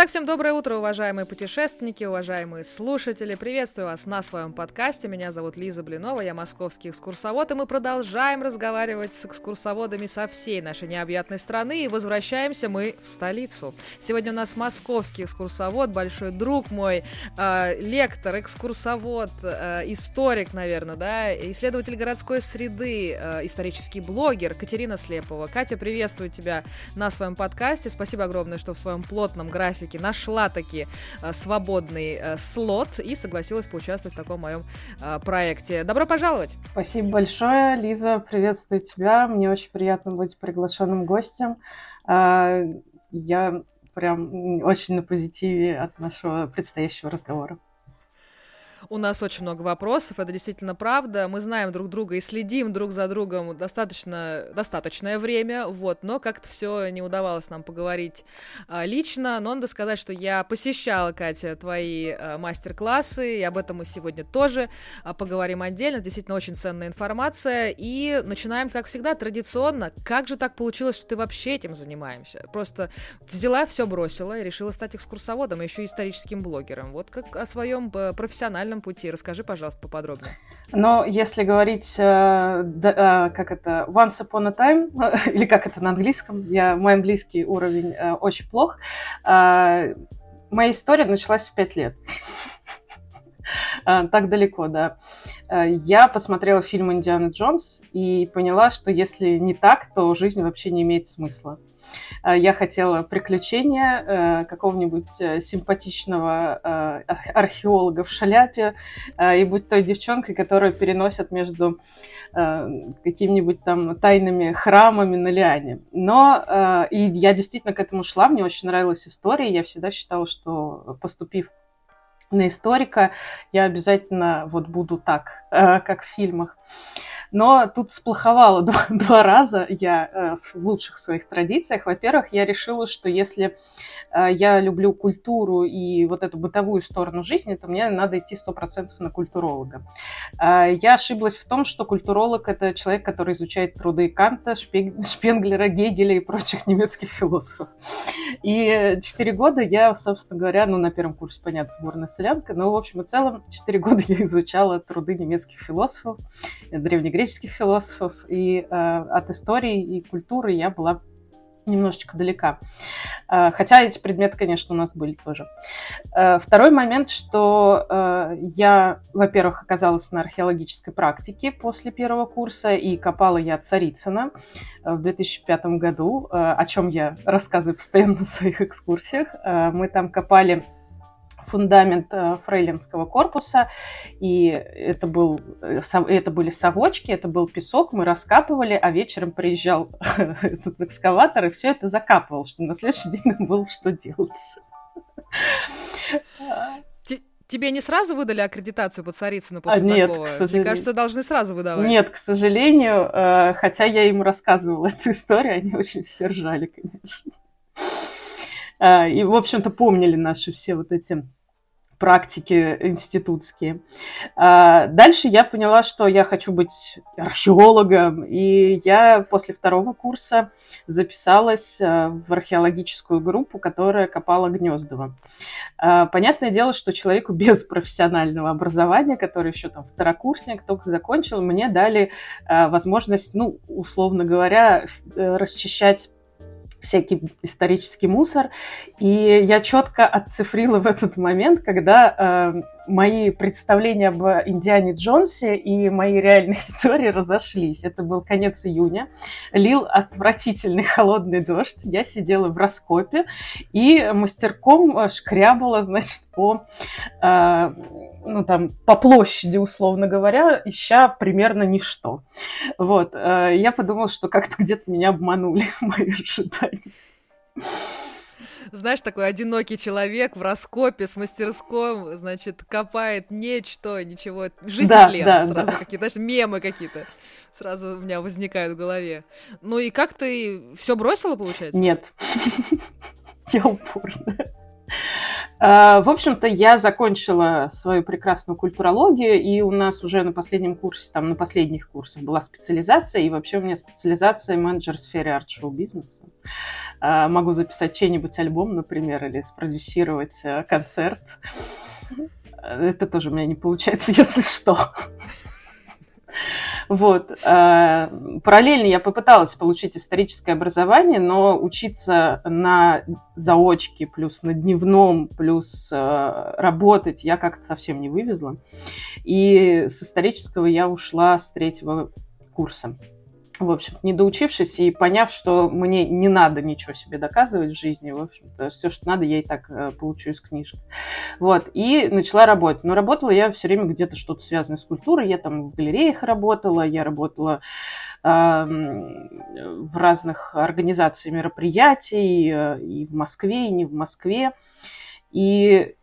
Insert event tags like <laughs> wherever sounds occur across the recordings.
Итак, всем доброе утро, уважаемые путешественники, уважаемые слушатели. Приветствую вас на своем подкасте. Меня зовут Лиза Блинова, я московский экскурсовод, и мы продолжаем разговаривать с экскурсоводами со всей нашей необъятной страны, и возвращаемся мы в столицу. Сегодня у нас московский экскурсовод, большой друг мой, э, лектор, экскурсовод, э, историк, наверное, да, исследователь городской среды, э, исторический блогер Катерина Слепова. Катя, приветствую тебя на своем подкасте. Спасибо огромное, что в своем плотном графике все-таки нашла таки э, свободный э, слот и согласилась поучаствовать в таком моем э, проекте. Добро пожаловать! Спасибо большое, Лиза, приветствую тебя. Мне очень приятно быть приглашенным гостем. Я прям очень на позитиве от нашего предстоящего разговора. У нас очень много вопросов, это действительно правда. Мы знаем друг друга и следим друг за другом достаточно, достаточное время, вот, но как-то все не удавалось нам поговорить а, лично. Но надо сказать, что я посещала, Катя, твои а, мастер-классы, и об этом мы сегодня тоже а, поговорим отдельно. Действительно, очень ценная информация. И начинаем, как всегда, традиционно. Как же так получилось, что ты вообще этим занимаешься? Просто взяла, все бросила и решила стать экскурсоводом, а еще и историческим блогером. Вот как о своем э, профессиональном профессиональном пути. Расскажи, пожалуйста, поподробнее. Но если говорить, э, да, э, как это, once upon a time, <laughs> или как это на английском, я, мой английский уровень э, очень плох, э, моя история началась в пять лет. <laughs> Э, так далеко, да. Э, я посмотрела фильм «Индиана Джонс» и поняла, что если не так, то жизнь вообще не имеет смысла. Э, я хотела приключения э, какого-нибудь э, симпатичного археолога в шаляпе и быть той девчонкой, которая переносит между какими-нибудь там тайными храмами на Лиане. Но и я действительно к этому шла, мне очень нравилась история, я всегда считала, что поступив на историка, я обязательно вот буду так, как в фильмах. Но тут сплоховало <laughs> два, два раза я э, в лучших своих традициях. Во-первых, я решила, что если э, я люблю культуру и вот эту бытовую сторону жизни, то мне надо идти сто процентов на культуролога. Э, я ошиблась в том, что культуролог – это человек, который изучает труды Канта, Шпенглера, Гегеля и прочих немецких философов. И четыре года я, собственно говоря, ну, на первом курсе, понятно, сборная солянка, но, в общем и целом, четыре года я изучала труды немецких философов, древнегреческих греческих философов, и э, от истории и культуры я была немножечко далека. Э, хотя эти предметы, конечно, у нас были тоже. Э, второй момент, что я, во-первых, оказалась на археологической практике после первого курса, и копала я Царицына в 2005 году, о чем я рассказываю постоянно на своих экскурсиях. Мы там копали фундамент э, фрейлинского корпуса, и это, был, э, это были совочки, это был песок, мы раскапывали, а вечером приезжал <laughs> этот экскаватор и все это закапывал, чтобы на следующий день нам было что делать. Тебе не сразу выдали аккредитацию по Царицыну после а, нет, такого? Сожалению. Мне кажется, должны сразу выдавать. Нет, к сожалению, э, хотя я им рассказывала эту историю, они очень все ржали, конечно. И, в общем-то, помнили наши все вот эти практики институтские. А, дальше я поняла, что я хочу быть археологом, и я после второго курса записалась а, в археологическую группу, которая копала Гнездово. А, понятное дело, что человеку <laughs> без профессионального образования, который еще там второкурсник, только закончил, мне дали возможность, ну, условно говоря, э, расчищать всякий исторический мусор. И я четко отцифрила в этот момент, когда э, мои представления об Индиане Джонсе и мои реальные <laughs> истории разошлись. Это был конец июня. Лил отвратительный холодный дождь. Я сидела в раскопе и мастерком шкрябала, значит, по, э, ну, там, по площади, условно говоря, ища примерно ничто. Вот. Э, я подумала, что как-то где-то меня обманули <laughs> мои ожидания знаешь, такой одинокий человек в раскопе с мастерском, значит, копает нечто, ничего, жизнь да, тлен, да, сразу да. какие-то, знаешь, мемы какие-то сразу у меня возникают в голове. Ну и как ты все бросила, получается? Нет, <laughs> я упорная. В общем-то, я закончила свою прекрасную культурологию, и у нас уже на последнем курсе, там, на последних курсах была специализация, и вообще у меня специализация менеджер в сфере арт-шоу-бизнеса. Могу записать чей-нибудь альбом, например, или спродюсировать э, концерт. Это тоже у меня не получается, <laughs> если что. Вот. Э, параллельно я попыталась получить историческое образование, но учиться на заочке, плюс на дневном, плюс э, работать я как-то совсем не вывезла. И с исторического я ушла с третьего курса в общем, не доучившись и поняв, что мне не надо ничего себе доказывать в жизни, в общем-то, все, что надо, я и так э, получу из книжек. Вот, и начала работать. Но работала я все время где-то что-то связанное с культурой. Я там в галереях работала, я работала в разных организациях мероприятий э, и в Москве, и не в Москве. И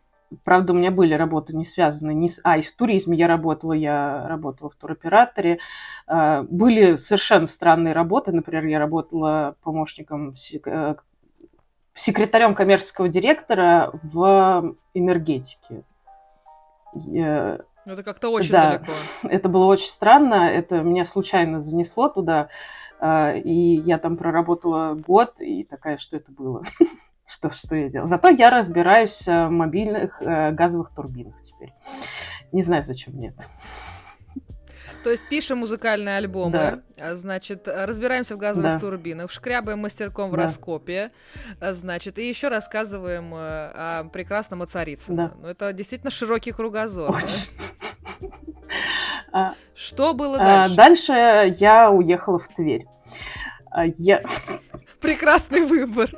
Правда, у меня были работы не связанные не с... А, и в туризме я работала, я работала в туроператоре. А, были совершенно странные работы. Например, я работала помощником э, секретарем коммерческого директора в энергетике. Ну, это как-то очень да, далеко. Это было очень странно. Это меня случайно занесло туда. А, и я там проработала год, и такая, что это было. <laughs> что, что я делаю. Зато я разбираюсь в мобильных э, газовых турбинах теперь. Не знаю, зачем мне это. То есть пишем музыкальные альбомы, да. А, значит, разбираемся в газовых да. турбинах, шкрябаем мастерком в да. раскопе, а, значит, и еще рассказываем э, о прекрасном о Царицыно. Да. Ну, это действительно широкий кругозор. Очень. Да? <laughs> Что было дальше? Дальше я уехала в Тверь. Я... Прекрасный выбор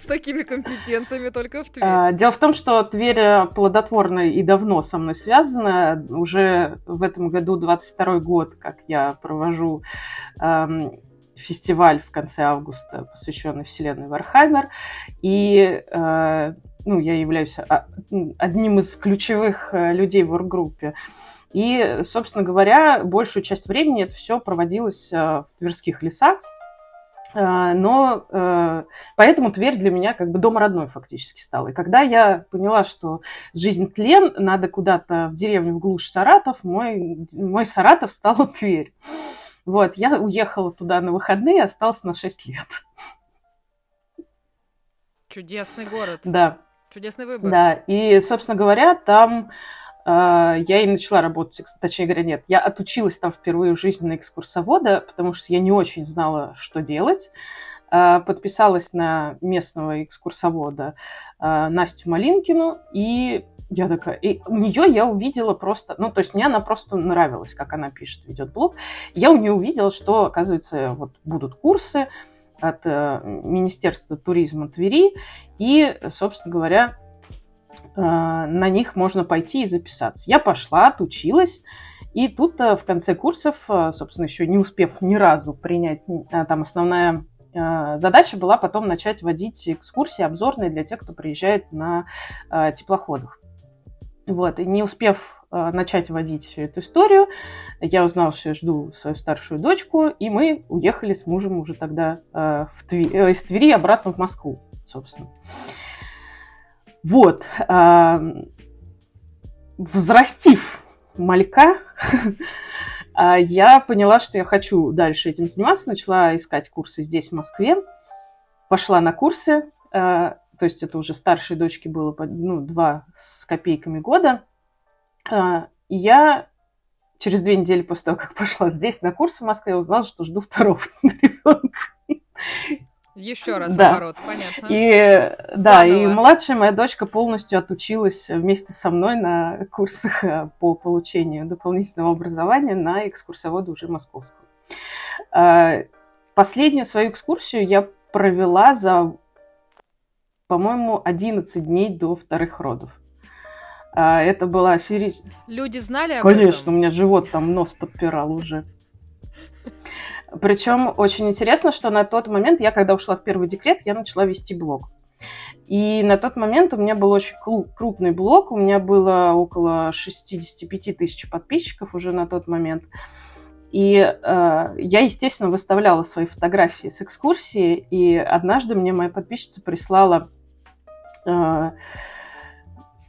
с такими компетенциями только в Тверь. А, дело в том, что Тверь э, плодотворно и давно со мной связана. Уже в этом году 22 год, как я провожу эм, фестиваль в конце августа, посвященный вселенной Warhammer. И э, ну, я являюсь а, одним из ключевых э, людей в оргруппе. И, собственно говоря, большую часть времени это все проводилось в Тверских лесах, но э, поэтому Тверь для меня как бы дом родной фактически стал. И когда я поняла, что жизнь тлен, надо куда-то в деревню в глушь Саратов, мой, мой Саратов стал <laughs> Тверь. Вот, я уехала туда на выходные, осталась на 6 лет. Чудесный город. Да. Чудесный выбор. Да, и, собственно говоря, там а, я и начала работать, точнее говоря, нет, я отучилась там впервые в жизни на экскурсовода, потому что я не очень знала, что делать. А, подписалась на местного экскурсовода а, Настю Малинкину, и я такая, и у нее я увидела просто, ну, то есть мне она просто нравилась, как она пишет, ведет блог. Я у нее увидела, что, оказывается, вот будут курсы от э, Министерства туризма Твери, и, собственно говоря, на них можно пойти и записаться. Я пошла, отучилась, и тут э, в конце курсов, э, собственно, еще не успев ни разу принять, там основная задача была потом начать водить экскурсии обзорные для тех, кто приезжает на теплоходах. Вот, и не успев начать водить всю эту историю, я узнала, что я жду свою старшую дочку, и мы уехали с мужем уже тогда в Твери, из Твери обратно в Москву, собственно. Вот. Взрастив малька, <laughs> а, я поняла, что я хочу дальше этим заниматься. Начала искать курсы здесь, в Москве. Пошла на курсы. А, то есть это уже старшей дочке было ну, два с копейками года. А, и я через две недели после того, как <laughs> пошла здесь на курсы в Москве, узнала, что жду второго <laughs> ребенка. Еще раз да. оборот, понятно. И да, и младшая моя дочка полностью отучилась вместе со мной на курсах э, по получению дополнительного образования на экскурсоводу уже московскую. А, последнюю свою экскурсию я провела за, по-моему, 11 дней до вторых родов. А, это была аферистика. Люди знали об Конечно, этом? Конечно, у меня живот там нос подпирал уже. <laughs> Причем очень интересно, что на тот момент, я когда ушла в первый декрет, я начала вести блог. И на тот момент у меня был очень крупный блог, у меня было около 65 тысяч подписчиков уже на тот момент. И э, я, естественно, выставляла свои фотографии с экскурсии, и однажды мне моя подписчица прислала э,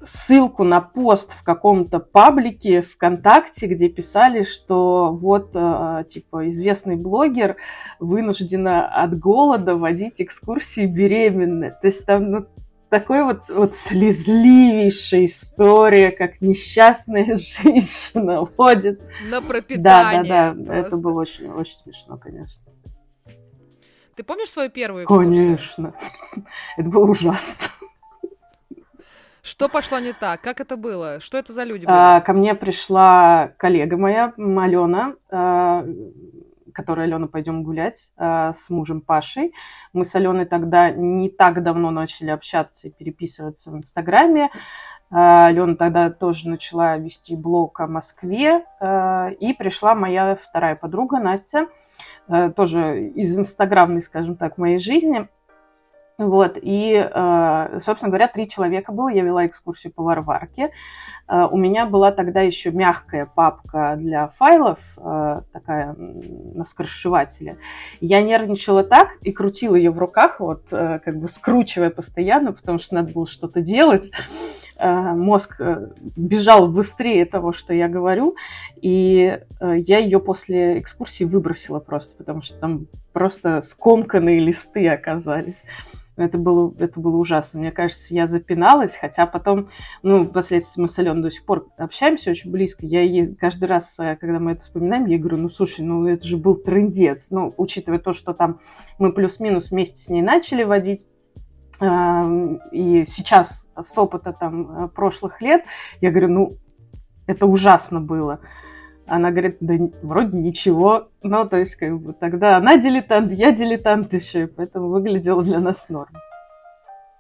ссылку на пост в каком-то паблике ВКонтакте, где писали, что вот, э, типа, известный блогер вынуждена от голода водить экскурсии беременной. То есть там, ну, такой вот, вот слезливейшая история, как несчастная <laughs> женщина водит. На пропитание. Да, да, да. Просто. Это было очень, очень смешно, конечно. Ты помнишь свою первую экскурсию? Конечно. <laughs> Это было ужасно. Что пошло не так? Как это было? Что это за люди были? А, ко мне пришла коллега моя, Алена, а, которая Алена пойдем гулять а, с мужем Пашей. Мы с Аленой тогда не так давно начали общаться и переписываться в Инстаграме. Алена тогда тоже начала вести блог о Москве. И пришла моя вторая подруга Настя, тоже из инстаграмной, скажем так, моей жизни. Вот, и, э, собственно говоря, три человека было. Я вела экскурсию по Варварке. Э, у меня была тогда еще мягкая папка для файлов, э, такая на скоршевателе. Я нервничала так и крутила ее в руках, вот, как бы скручивая постоянно, потому что надо было что-то делать мозг бежал быстрее того, что я говорю, и я ее после экскурсии выбросила просто, потому что там просто скомканные листы оказались. Это было, это было ужасно. Мне кажется, я запиналась, хотя потом, ну, впоследствии мы с Аленой до сих пор общаемся очень близко. Я ей каждый раз, э, когда мы это вспоминаем, я говорю, ну, слушай, ну, это же был трендец. Ну, учитывая то, что там мы плюс-минус вместе с ней начали водить, эм, и сейчас с опыта там э, прошлых лет, я говорю, ну, это ужасно было. Она говорит, да вроде ничего. Ну, то есть, как бы, тогда она дилетант, я дилетант еще, поэтому выглядело для нас норм.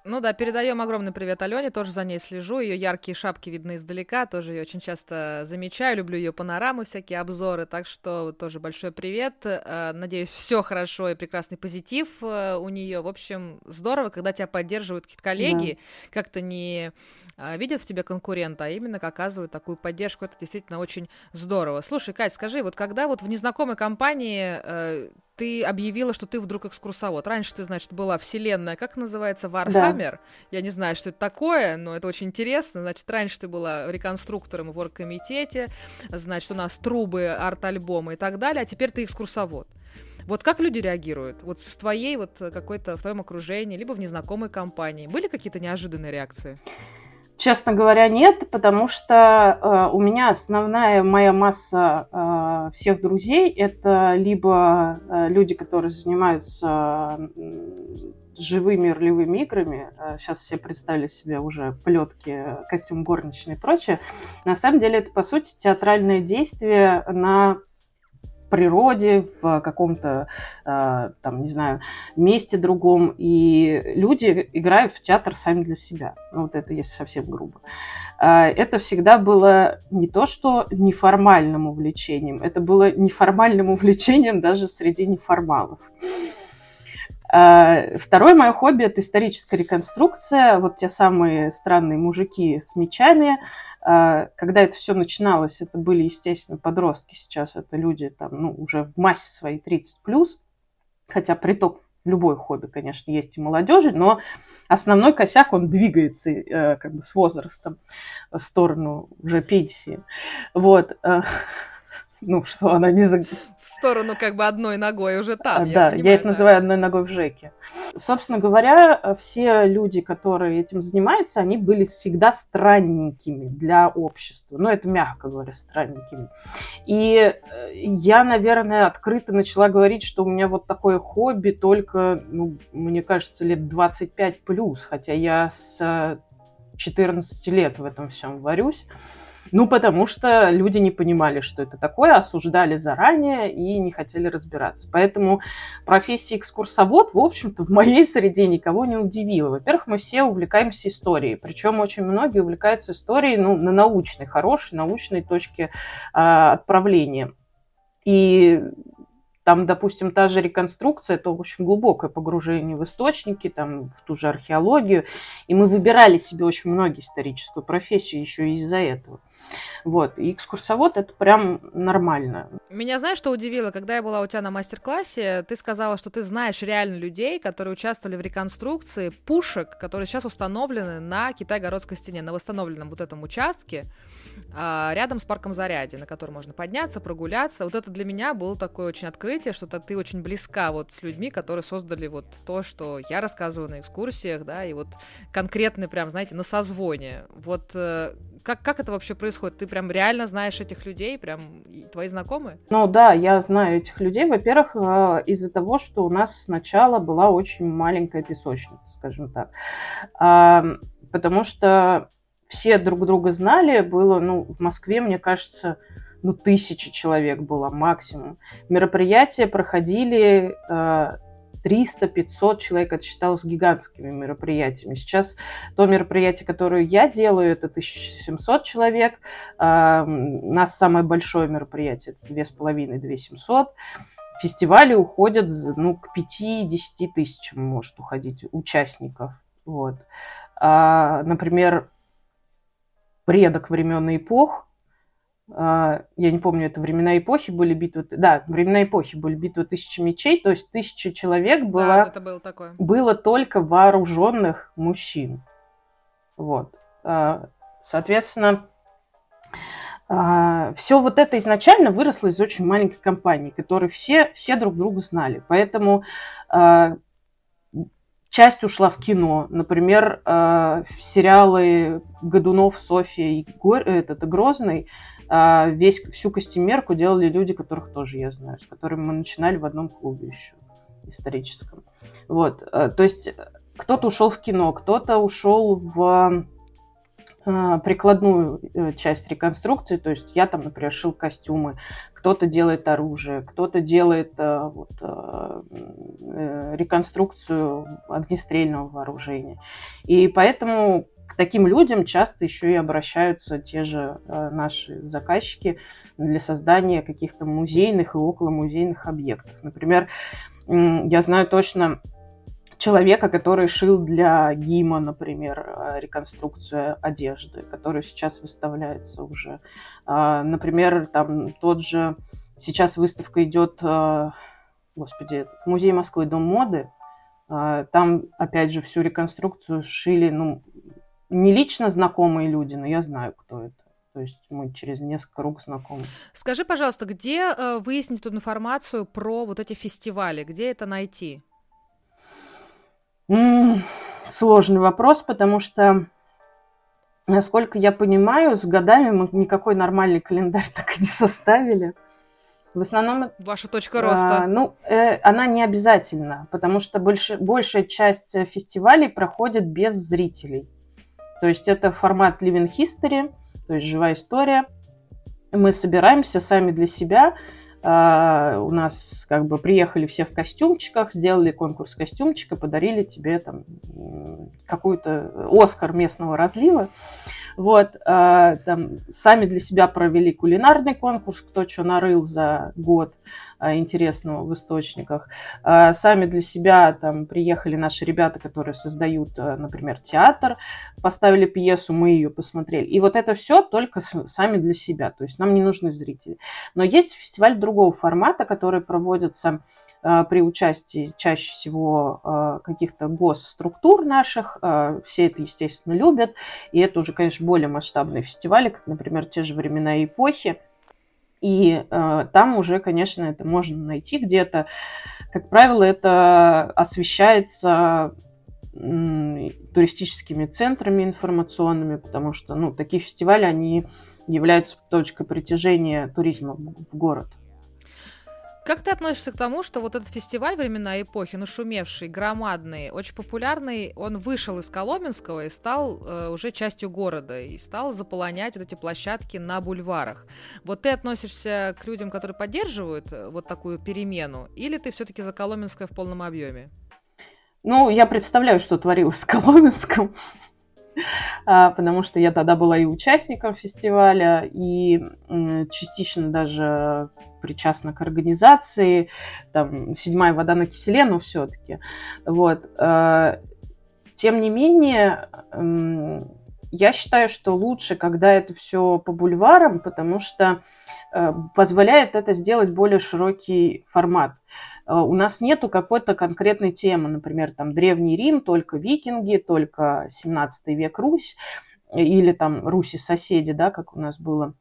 Ну да, передаем огромный привет Алене, тоже за ней слежу. Ее яркие шапки видны издалека, тоже ее очень часто замечаю, люблю ее панорамы, всякие обзоры, так что тоже большой привет. Э, надеюсь, все хорошо и прекрасный позитив э, у нее. В общем, здорово, когда тебя поддерживают какие-то коллеги, да. как-то не э, видят в тебе конкурента, а именно оказывают такую поддержку. Это действительно очень здорово. Слушай, Кать, скажи, вот когда вот в незнакомой компании ты объявила, что ты вдруг экскурсовод. Раньше ты, значит, была вселенная, как называется, Warhammer. Да. Я не знаю, что это такое, но это очень интересно. Значит, раньше ты была реконструктором в оргкомитете, значит, у нас трубы, арт-альбомы и так далее, а теперь ты экскурсовод. Вот как люди реагируют? Вот в твоей вот какой-то, в твоем окружении, либо в незнакомой компании. Были какие-то неожиданные реакции? Честно говоря, нет, потому что э, у меня основная моя масса э, всех друзей это либо э, люди, которые занимаются э, живыми ролевыми играми. Э, сейчас все представили себе уже плетки, костюм горничной и прочее. На самом деле это, по сути, театральное действие на природе, в каком-то, э, там, не знаю, месте другом, и люди играют в театр сами для себя. Ну, вот это если совсем грубо. Э, это всегда было не то, что неформальным увлечением, это было неформальным <laughs> увлечением даже среди неформалов. Э, второе мое хобби – это историческая реконструкция. Вот те самые странные мужики с мечами, когда это все начиналось, это были, естественно, подростки. Сейчас это люди там, ну, уже в массе своей 30 плюс. Хотя приток в любой хобби, конечно, есть и молодежи, но основной косяк, он двигается э, как бы с возрастом в сторону уже пенсии. Вот. Э, ну, что она не... За... В сторону как бы одной ногой уже там, я Да, понимаю, я это да. называю одной ногой в ЖЭКе. Собственно говоря, все люди, которые этим занимаются, они были всегда странненькими для общества. Ну, это мягко говоря, странненькими. И э, я, наверное, открыто начала говорить, что у меня вот такое хобби только, ну, мне кажется, лет 25 плюс, хотя я с 14 лет в этом всем варюсь. Ну, потому что люди не понимали, что это такое, осуждали заранее и не хотели разбираться. Поэтому профессия экскурсовод, в общем-то, в моей среде никого не удивила. Во-первых, мы все увлекаемся историей, причем очень многие увлекаются историей ну, на научной, хорошей научной точке а, отправления. И там, допустим, та же реконструкция, это очень глубокое погружение в источники, там, в ту же археологию. И мы выбирали себе очень многие историческую профессию еще из-за этого. Вот. И экскурсовод это прям нормально. Меня знаешь, что удивило? Когда я была у тебя на мастер-классе, ты сказала, что ты знаешь реально людей, которые участвовали в реконструкции пушек, которые сейчас установлены на Китай-Городской стене, на восстановленном вот этом участке. А, рядом с парком Заряди, на который можно подняться, прогуляться. Вот это для меня было такое очень открытие, что ты очень близка вот с людьми, которые создали вот то, что я рассказываю на экскурсиях, да, и вот конкретно прям, знаете, на созвоне. Вот э, как, как это вообще происходит? Ты прям реально знаешь этих людей, прям твои знакомые? Ну да, я знаю этих людей. Во-первых, э, из-за того, что у нас сначала была очень маленькая песочница, скажем так. Потому что все друг друга знали, было, ну, в Москве, мне кажется, ну, тысячи человек было максимум. Мероприятия проходили э, 300-500 человек, это считалось гигантскими мероприятиями. Сейчас то мероприятие, которое я делаю, это 1700 человек. Э, у нас самое большое мероприятие, это 2500-2700. Фестивали уходят ну, к 5-10 тысячам может уходить участников. Вот. А, например, предок времен эпох. А, я не помню, это времена эпохи были битвы... Да, времена эпохи были битвы тысячи мечей, то есть тысяча человек было, да, это было, такое. было только вооруженных мужчин. Вот. А, соответственно, а, все вот это изначально выросло из очень маленькой компании, которые все, все друг друга знали. Поэтому часть ушла в кино. Например, э, сериалы Годунов, Софья и Гор... этот, Грозный э, весь, всю костюмерку делали люди, которых тоже я знаю, с которыми мы начинали в одном клубе еще историческом. Вот, э, то есть кто-то ушел в кино, кто-то ушел в Э, прикладную э, часть реконструкции, то есть я там, например, шил костюмы, кто-то делает оружие, кто-то делает э, вот, реконструкцию огнестрельного вооружения. И поэтому к таким людям часто еще и обращаются те же наши заказчики для создания каких-то музейных и околомузейных объектов. Например, я знаю точно человека, который шил для ГИМа, например, э, реконструкцию одежды, которая сейчас выставляется уже. А, например, там тот же сейчас выставка идет, э, господи, музей Москвы Дом моды. А, там, опять же, всю реконструкцию шили, ну, не лично знакомые люди, но я знаю, кто это. То есть мы через несколько рук знакомы. Скажи, пожалуйста, где э, выяснить эту информацию про вот эти фестивали? Где это найти? Сложный вопрос, потому что, насколько я понимаю, с годами мы никакой нормальный календарь <laughs> так и не составили. В основном... Ваша точка роста. А, ну, э, она не обязательна, потому что больше, большая часть фестивалей проходит без зрителей. То есть это формат Living History, то есть живая история. Мы собираемся сами для себя, Uh, у нас как бы приехали все в костюмчиках, сделали конкурс костюмчика, подарили тебе там какой-то Оскар местного разлива. Вот, э, там, сами для себя провели кулинарный конкурс, кто что нарыл за год э, интересного в источниках. Э, сами для себя там приехали наши ребята, которые создают, э, например, театр, поставили пьесу, мы ее посмотрели. И вот это все только сами для себя, то есть нам не нужны зрители. Но есть фестиваль другого формата, который проводится Э, при участии чаще всего э, каких-то госструктур наших. Все это, естественно, любят. И это уже, конечно, более масштабные фестивали, как, например, те же времена и эпохи. И э, там уже, конечно, это можно найти где-то. Как правило, это освещается туристическими центрами информационными, потому что ну, такие фестивали, они являются точкой притяжения туризма в город. Как ты относишься к тому, что вот этот фестиваль «Времена эпохи», ну, шумевший, громадный, очень популярный, он вышел из Коломенского и стал э, уже частью города, и стал заполонять вот эти площадки на бульварах. Вот ты относишься к людям, которые поддерживают э, вот такую перемену, или ты все-таки за Коломенское в полном объеме? Ну, я представляю, что творилось в Коломенском. <laughs> А, потому что я тогда была и участником фестиваля, и частично даже причастна к организации, там, седьмая вода на киселе, но все-таки. Вот. А, тем не менее, я считаю, что лучше, когда это все по бульварам, потому что э, позволяет это сделать более широкий формат. Э, у нас нету какой-то конкретной темы, например, там Древний Рим, только викинги, только 17 век Русь, или там Руси соседи, да, как у нас было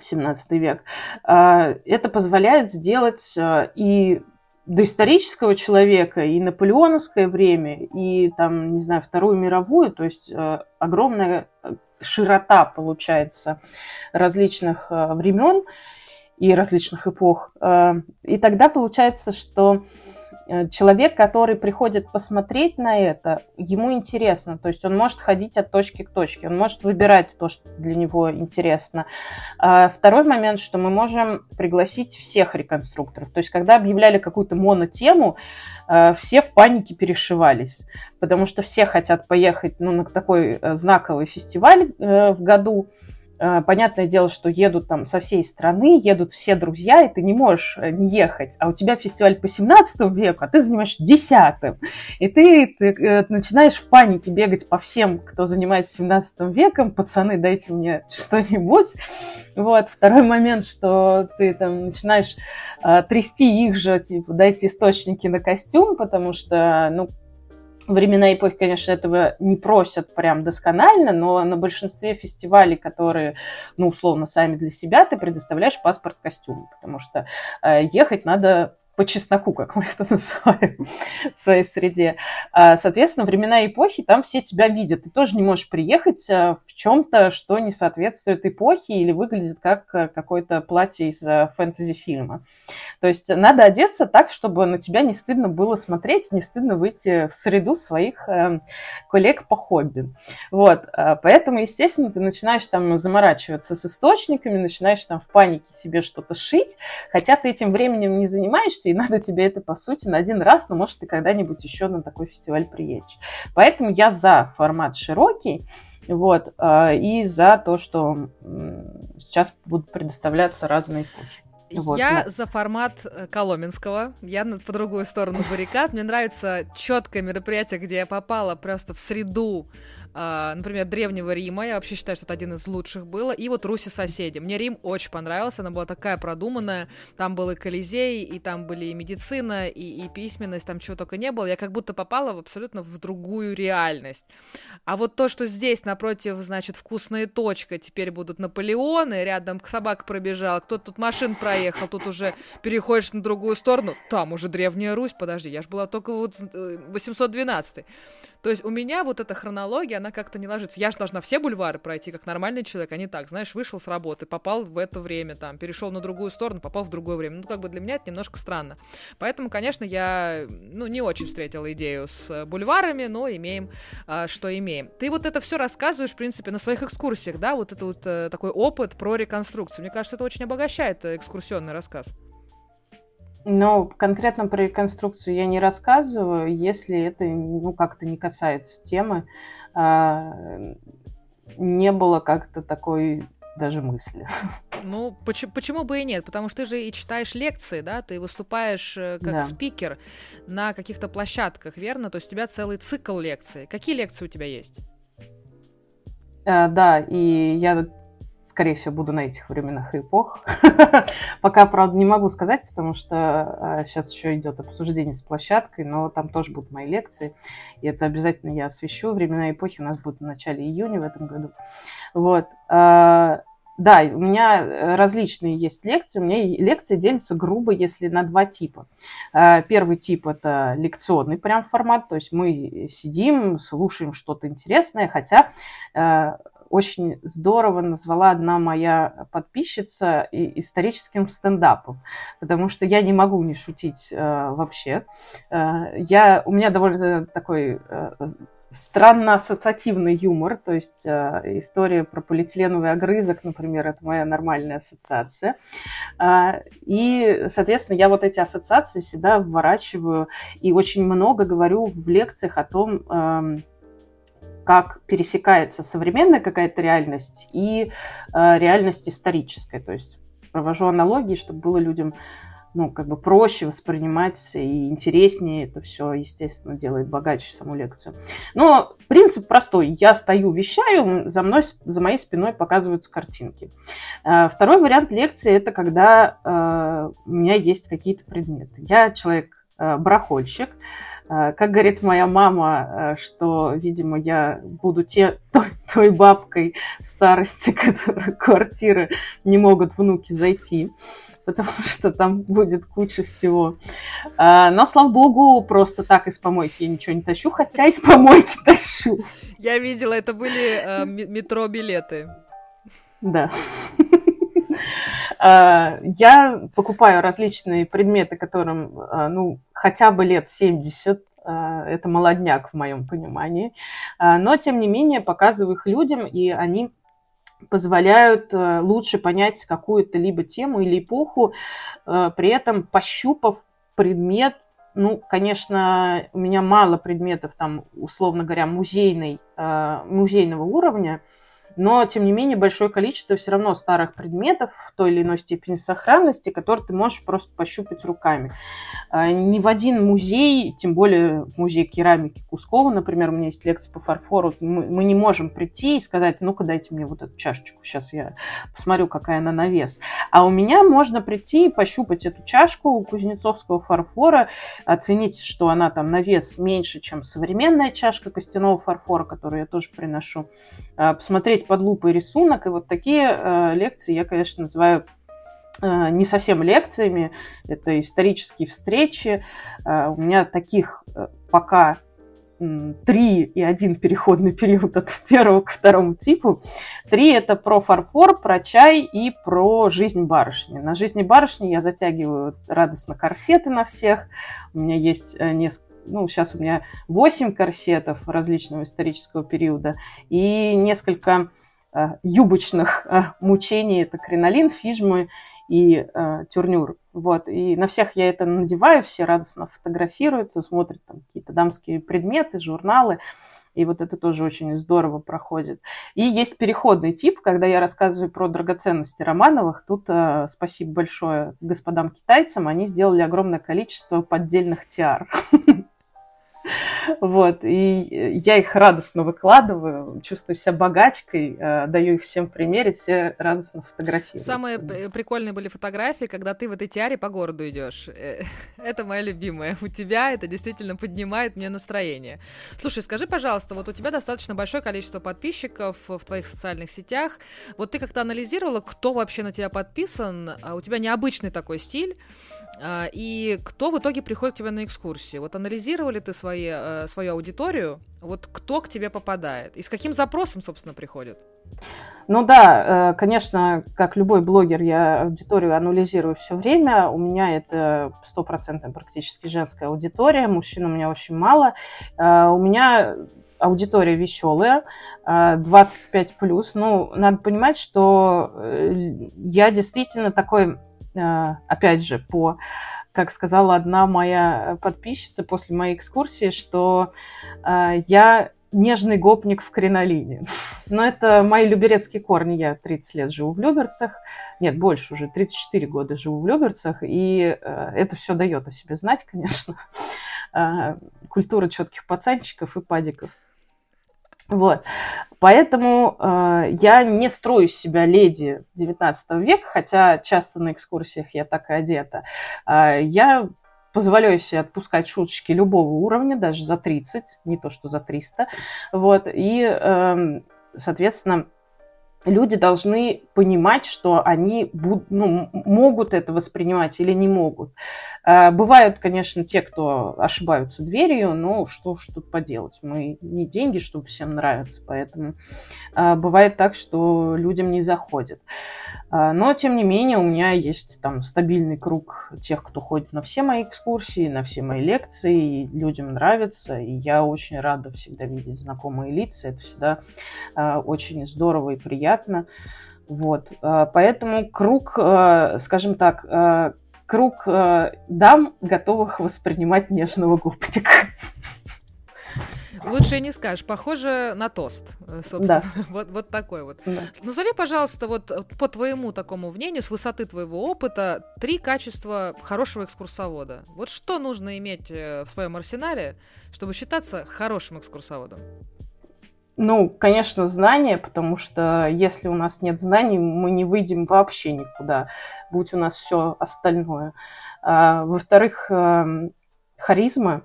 17 век. Это позволяет сделать и доисторического человека, и наполеоновское время, и там, не знаю, Вторую мировую, то есть э, огромная э, широта, получается, различных э, времен и различных эпох. И тогда получается, что Э, человек, который приходит посмотреть на это, ему интересно. То есть он может ходить от точки к точке, он может выбирать то, что для него интересно. А второй момент, что мы можем пригласить всех реконструкторов. То есть когда объявляли какую-то монотему, э, все в панике перешивались, потому что все хотят поехать ну, на такой э, знаковый фестиваль в году, Э, понятное дело, что едут там со всей страны, едут все друзья, и ты не можешь э, не ехать. А у тебя фестиваль по 17 веку, а ты занимаешься 10 И ты, ты э, начинаешь в панике бегать по всем, кто занимается 17 веком. Пацаны, дайте мне <laughs> что-нибудь. Вот. Второй момент, что ты там начинаешь э, трясти их же, типа, дайте источники на костюм, потому что, ну, времена эпохи, конечно, этого не просят прям досконально, но на большинстве фестивалей, которые, ну, условно, сами для себя, ты предоставляешь паспорт костюм, потому что э, ехать надо по чесноку, как мы <laughs> это называем в своей среде. А, соответственно, времена эпохи, там все тебя видят. Ты тоже не можешь приехать а, в чем-то, что не соответствует эпохе или выглядит как а, какое-то платье из фэнтези-фильма. То есть надо одеться так, чтобы на тебя не стыдно было смотреть, не стыдно выйти в среду своих коллег по хобби. Вот. Поэтому, естественно, ты начинаешь там заморачиваться с источниками, начинаешь там в панике себе что-то шить, хотя ты этим временем не занимаешься, учишься, и надо тебе это, по сути, на один раз, но, может, ты когда-нибудь еще на такой фестиваль приедешь. Поэтому я за формат широкий, вот, а, и за то, что сейчас будут предоставляться разные эпохи. Вот, я да. за формат э, Коломенского, я по другую сторону баррикад. Мне нравится четкое мероприятие, где я попала просто в среду а, например, Древнего Рима, я вообще считаю, что это один из лучших было, и вот Руси соседи. Мне Рим очень понравился, она была такая продуманная, там был и Колизей, и там были и медицина, и, и письменность, там чего только не было, я как будто попала в абсолютно в другую реальность. А вот то, что здесь напротив, значит, вкусная точка, теперь будут Наполеоны, рядом собака пробежал, кто-то тут машин проехал, тут уже переходишь на другую сторону, там уже Древняя Русь, подожди, я же была только вот 812 -й. То есть у меня вот эта хронология, она как-то не ложится. Я же должна все бульвары пройти, как нормальный человек, а не так, знаешь, вышел с работы, попал в это время, там, перешел на другую сторону, попал в другое время. Ну, как бы для меня это немножко странно. Поэтому, конечно, я, ну, не очень встретила идею с бульварами, но имеем, а, что имеем. Ты вот это все рассказываешь, в принципе, на своих экскурсиях, да, вот это вот а, такой опыт про реконструкцию. Мне кажется, это очень обогащает э, экскурсионный рассказ. Но конкретно про реконструкцию я не рассказываю, если это ну, как-то не касается темы. А, не было как-то такой даже мысли. Ну, почему, почему бы и нет? Потому что ты же и читаешь лекции, да, ты выступаешь э, как да. спикер на каких-то площадках, верно? То есть у тебя целый цикл лекций. Какие лекции у тебя есть? А, да, и я скорее всего, буду на этих временах и эпох. <laughs> Пока, правда, не могу сказать, потому что сейчас а, еще идет обсуждение с площадкой, но там тоже будут мои лекции, и это обязательно я освещу. Времена эпохи у нас будут в начале июня в этом году. Вот. А, да, у меня различные есть лекции. У меня лекции делятся грубо, если на два типа. А, первый тип – это лекционный прям формат, то есть мы сидим, слушаем что-то интересное, хотя очень здорово назвала одна моя подписчица историческим стендапом, потому что я не могу не шутить э, вообще. Э, я, у меня довольно такой э, странно ассоциативный юмор, то есть э, история про полиэтиленовый огрызок, например, это моя нормальная ассоциация. Э, и, соответственно, я вот эти ассоциации всегда вворачиваю и очень много говорю в лекциях о том, э, как пересекается современная какая-то реальность и э, реальность историческая. То есть провожу аналогии, чтобы было людям ну, как бы проще воспринимать и интереснее это все, естественно, делает богаче саму лекцию. Но принцип простой. Я стою, вещаю, за, мной, за моей спиной показываются картинки. Э, второй вариант лекции – это когда э, у меня есть какие-то предметы. Я человек э, как говорит моя мама, что, видимо, я буду те, той, той бабкой в старости, <laughs> которой квартиры не могут внуки зайти потому что там будет куча всего. А, но, слава богу, просто так из помойки я ничего не тащу, хотя из помойки <laughs> тащу. Я видела, это были э, метро-билеты. Да. А, я покупаю различные предметы, которым, а, ну, хотя бы лет 70, а, это молодняк в моем понимании, но, тем не менее, показываю их людям, и они позволяют э, лучше понять какую-то либо тему или эпоху, э, при этом пощупав предмет, ну, конечно, у меня мало предметов там, условно говоря, музейной, э, музейного уровня, но, тем не менее, большое количество все равно старых предметов в той или иной степени сохранности, которые ты можешь просто пощупать руками. А, ни в один музей, тем более музей керамики Кускова, например, у меня есть лекция по фарфору, мы, мы не можем прийти и сказать, ну-ка дайте мне вот эту чашечку, сейчас я посмотрю, какая она на вес. А у меня можно прийти и пощупать эту чашку у кузнецовского фарфора, оценить, что она там на вес меньше, чем современная чашка костяного фарфора, которую я тоже приношу, а, посмотреть посмотреть под лупой рисунок. И вот такие э, лекции я, конечно, называю э, не совсем лекциями, это исторические встречи. Э, у меня таких пока три и один переходный период от первого к второму типу. Три – это про фарфор, про чай и про жизнь барышни. На жизни барышни я затягиваю радостно корсеты на всех. У меня есть несколько ну, сейчас у меня 8 корсетов различного исторического периода и несколько э, юбочных э, мучений. Это кринолин, фижмы и э, тюрнюр. Вот. И на всех я это надеваю, все радостно фотографируются, смотрят там какие-то дамские предметы, журналы. И вот это тоже очень здорово проходит. И есть переходный тип, когда я рассказываю про драгоценности Романовых. Тут э, спасибо большое господам китайцам. Они сделали огромное количество поддельных тиар. <laughs> Вот, и я их радостно выкладываю, чувствую себя богачкой, э, даю их всем примерить, все радостно фотографируют. Самые прикольные были фотографии, когда ты в этой тиаре по городу идешь. Э, <laughs> это моя любимая. У тебя это действительно поднимает мне настроение. Слушай, скажи, пожалуйста, вот у тебя достаточно большое количество подписчиков в твоих социальных сетях. Вот ты как-то анализировала, кто вообще на тебя подписан? А у тебя необычный такой стиль. А, и кто в итоге приходит к тебе на экскурсии? Вот анализировали ты свои, э, свою аудиторию? Вот кто к тебе попадает? И с каким запросом, собственно, приходит? Ну да, э, конечно, как любой блогер, я аудиторию анализирую все время. У меня это стопроцентная практически женская аудитория, мужчин у меня очень мало. Э, у меня аудитория веселая, 25 плюс. Ну, надо понимать, что я действительно такой опять же, по, как сказала одна моя подписчица после моей экскурсии, что э, я нежный гопник в кринолине. <laughs> Но это мои люберецкие корни. Я 30 лет живу в Люберцах. Нет, больше уже, 34 года живу в Люберцах. И э, это все дает о себе знать, <laughs> конечно. Культура четких пацанчиков и падиков. Вот. Поэтому э, я не строю себя леди 19 века, хотя часто на экскурсиях я так и одета. Э, я позволяю себе отпускать шуточки любого уровня, даже за 30, не то что за 300. Вот. И, э, соответственно, люди должны понимать, что они буд, ну, могут это воспринимать или не могут. А, бывают, конечно, те, кто ошибаются дверью, но что ж тут поделать? Мы не деньги, чтобы всем нравится, поэтому а, бывает так, что людям не заходит. А, но, тем не менее, у меня есть там стабильный круг тех, кто ходит на все мои экскурсии, на все мои лекции, и людям нравится, и я очень рада всегда видеть знакомые лица, это всегда очень здорово и приятно. Вот, поэтому круг, скажем так, круг э, дам, готовых воспринимать нежного гопника. Лучше не скажешь. Похоже на тост, э, собственно. Да. <laughs> Вот, вот такой вот. Да. Назови, пожалуйста, вот э, по твоему такому мнению, с высоты твоего опыта, три качества хорошего экскурсовода. Вот что нужно иметь в своем арсенале, чтобы считаться хорошим экскурсоводом? Ну, конечно, знания, потому что если у нас нет знаний, мы не выйдем вообще никуда, будь у нас все остальное. А, во-вторых, эм, харизма,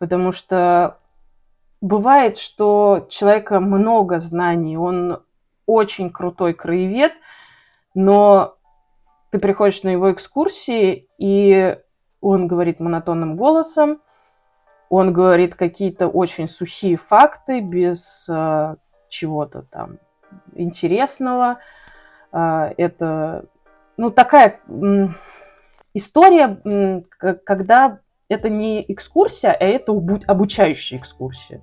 потому что бывает, что человека много знаний, он очень крутой краевед, но ты приходишь на его экскурсии, и он говорит монотонным голосом, он говорит какие-то очень сухие факты без э, чего-то там интересного. Э, это ну, такая э, история, э, когда это не экскурсия, а это обучающая экскурсия.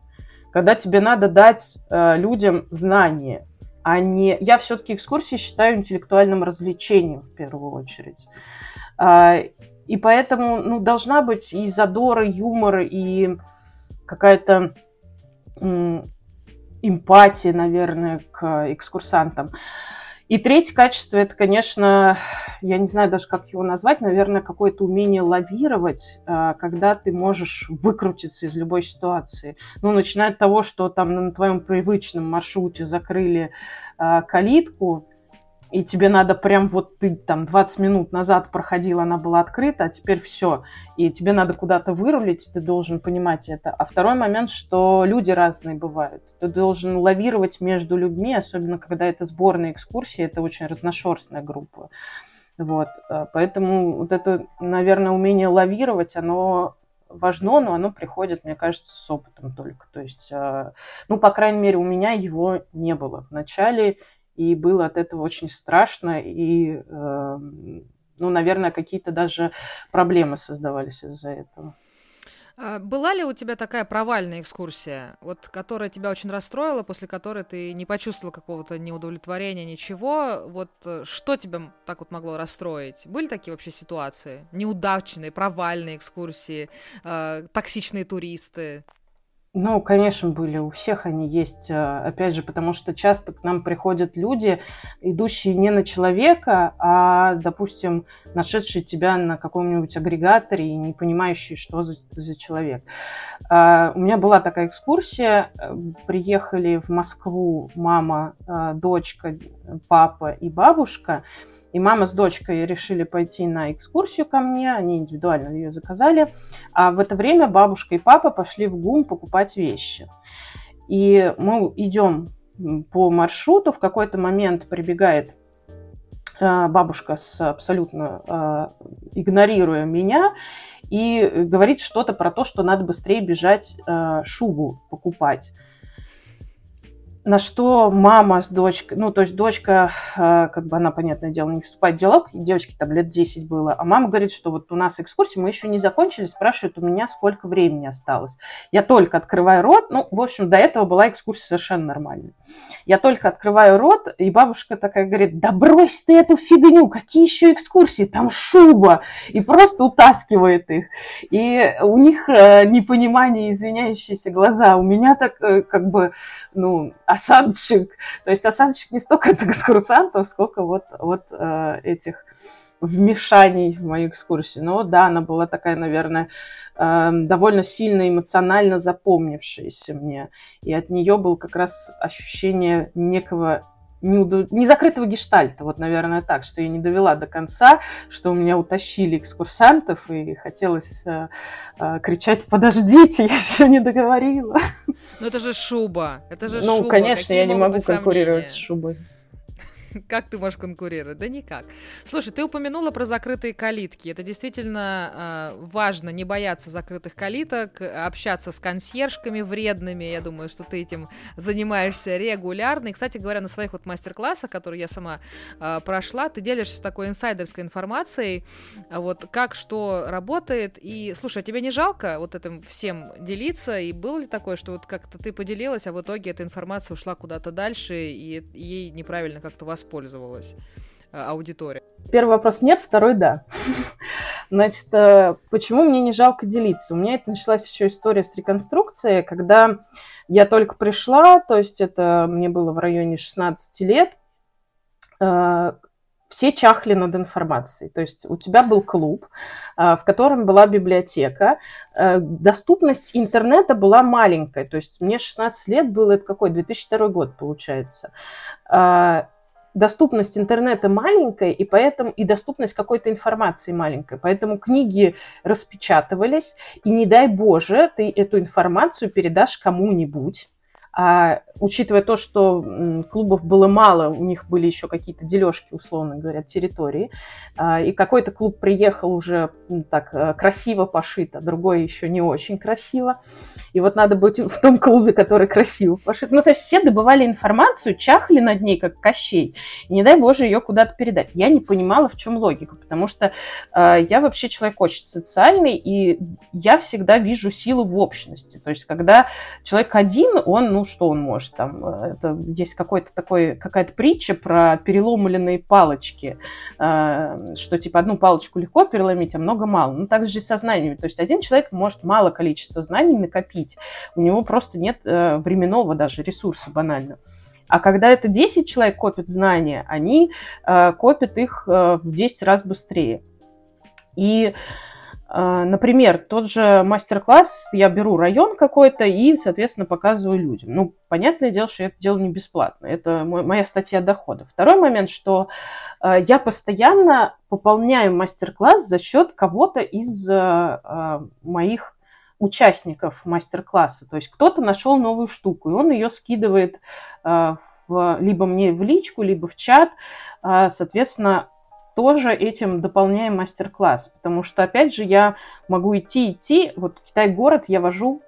Когда тебе надо дать э, людям знания, а не... Я все-таки экскурсии считаю интеллектуальным развлечением в первую очередь. Э, и поэтому ну, должна быть и задор, и юмор, и какая-то эмпатия, наверное, к экскурсантам. И третье качество – это, конечно, я не знаю даже, как его назвать, наверное, какое-то умение лавировать, а, когда ты можешь выкрутиться из любой ситуации. Ну, начиная от того, что там на твоем привычном маршруте закрыли а, калитку, и тебе надо прям вот ты там 20 минут назад проходила, она была открыта, а теперь все, и тебе надо куда-то вырулить, ты должен понимать это. А второй момент, что люди разные бывают. Ты должен лавировать между людьми, особенно когда это сборная экскурсия, это очень разношерстная группа. Вот, э, поэтому вот это, наверное, умение лавировать, оно важно, но оно приходит, мне кажется, с опытом только. То есть, э, ну, по крайней мере, у меня его не было. Вначале и было от этого очень страшно, и, э, ну, наверное, какие-то даже проблемы создавались из-за этого. А была ли у тебя такая провальная экскурсия, вот, которая тебя очень расстроила, после которой ты не почувствовал какого-то неудовлетворения, ничего? Вот э, что тебя так вот могло расстроить? Были такие вообще ситуации? Неудачные, провальные экскурсии, э, токсичные туристы? Ну, конечно, были. У всех они есть. Э, опять же, потому что часто к нам приходят люди, идущие не на человека, а, допустим, нашедшие тебя на каком-нибудь агрегаторе и не понимающие, что за, за человек. А, у меня была такая экскурсия. Э, приехали в Москву мама, э, дочка, папа и бабушка – и мама с дочкой решили пойти на экскурсию ко мне, они индивидуально ее заказали. А в это время бабушка и папа пошли в ГУМ покупать вещи. И мы идем по маршруту, в какой-то момент прибегает э, бабушка с абсолютно э, игнорируя меня и говорит что-то про то, что надо быстрее бежать э, шубу покупать на что мама с дочкой, ну, то есть дочка, э, как бы она, понятное дело, не вступает в диалог, девочке там лет 10 было, а мама говорит, что вот у нас экскурсия, мы еще не закончили, спрашивает у меня, сколько времени осталось. Я только открываю рот, ну, в общем, до этого была экскурсия совершенно нормальная. Я только открываю рот, и бабушка такая говорит, да брось ты эту фигню, какие еще экскурсии, там шуба, и просто утаскивает их. И у них э, непонимание, извиняющиеся глаза, у меня так, э, как бы, ну, осадочек. То есть осадочек не столько от экскурсантов, сколько вот, вот э, этих вмешаний в мою экскурсию. Но да, она была такая, наверное, э, довольно сильно эмоционально запомнившаяся мне. И от нее было как раз ощущение некого. Незакрытого гештальта, вот, наверное, так, что я не довела до конца, что у меня утащили экскурсантов, и хотелось э, э, кричать «Подождите, <laughs> я еще не договорила». Ну это же шуба, это же ну, шуба. Ну, конечно, Какие я не могу конкурировать сомнения? с шубой. <laughs> Как ты можешь конкурировать? Да никак. Слушай, ты упомянула про закрытые калитки. Это действительно э, важно, не бояться закрытых калиток, общаться с консьержками вредными. Я думаю, что ты этим занимаешься регулярно. И, кстати говоря, на своих вот мастер-классах, которые я сама э, прошла, ты делишься такой инсайдерской информацией, вот как что работает. И, слушай, а тебе не жалко вот этим всем делиться? И было ли такое, что вот как-то ты поделилась, а в итоге эта информация ушла куда-то дальше, и ей неправильно как-то вас воспользовалась э, аудитория? Первый вопрос нет, второй да. <laughs> Значит, э, почему мне не жалко делиться? У меня это началась еще история с реконструкцией, когда я только пришла, то есть это мне было в районе 16 лет, э, все чахли над информацией. То есть у тебя был клуб, в котором была библиотека. Доступность интернета была маленькая. То есть мне 16 лет было, это какой, 2002 год получается доступность интернета маленькая, и поэтому и доступность какой-то информации маленькая. Поэтому книги распечатывались, и не дай Боже, ты эту информацию передашь кому-нибудь, а учитывая то, что клубов было мало, у них были еще какие-то дележки, условно говоря, территории, а, и какой-то клуб приехал уже так э, красиво пошит, а другой еще не очень красиво, и вот надо быть в том клубе, который красиво пошит. Ну, то есть все добывали информацию, чахли над ней, как Кощей, и не дай Боже ее куда-то передать. Я не понимала, в чем логика, потому что э, я вообще человек очень социальный, и я всегда вижу силу в общности. То есть когда человек один, он, ну, что он может там? Э, это есть какой-то такой, какая-то притча про переломленные палочки, э, что типа одну палочку легко переломить, а много мало. Ну, так же и со знаниями. То есть один человек может мало количества знаний накопить. У него просто нет э, временного даже ресурса банально. А когда это 10 человек копят знания, они э, копят их э, в 10 раз быстрее. И а, например, тот же мастер-класс, я беру район какой-то и, соответственно, показываю людям. Ну, понятное дело, что я это делаю не бесплатно. Это моя статья дохода. Второй момент, что а, я постоянно пополняю мастер-класс за счет кого-то из а, моих участников мастер-класса. То есть кто-то нашел новую штуку, и он ее скидывает в, либо мне в личку, либо в чат. Соответственно, тоже этим дополняем мастер-класс, потому что, опять же, я могу идти, идти, вот Китай-город я вожу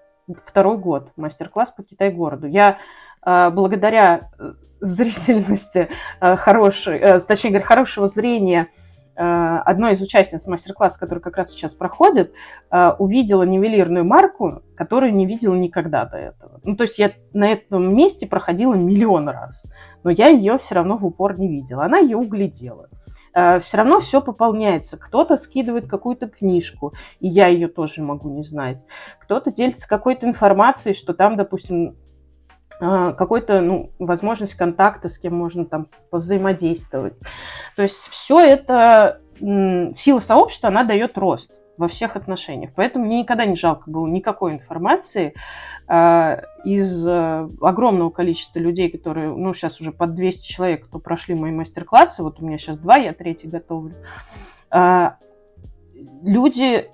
второй год, мастер-класс по Китай-городу. Я э, благодаря э, зрительности э, хорошей, точнее говоря, хорошего зрения одной из участниц мастер-класса, который как раз сейчас проходит, увидела нивелирную марку, которую не видела никогда до этого. Ну, то есть я на этом месте проходила миллион раз, но я ее все равно в упор не видела. Она ее углядела. Э, все равно все пополняется. Кто-то скидывает какую-то книжку, и я ее тоже могу не знать. Кто-то делится какой-то информацией, что там, допустим, э, какой-то, ну, возможность контакта, с кем можно там повзаимодействовать. То есть все это, сила сообщества, она дает рост во всех отношениях. Поэтому мне никогда не жалко было никакой информации э, из э, огромного количества людей, которые, ну, сейчас уже под 200 человек, кто прошли мои мастер-классы, вот у меня сейчас два, я третий готовлю, э, люди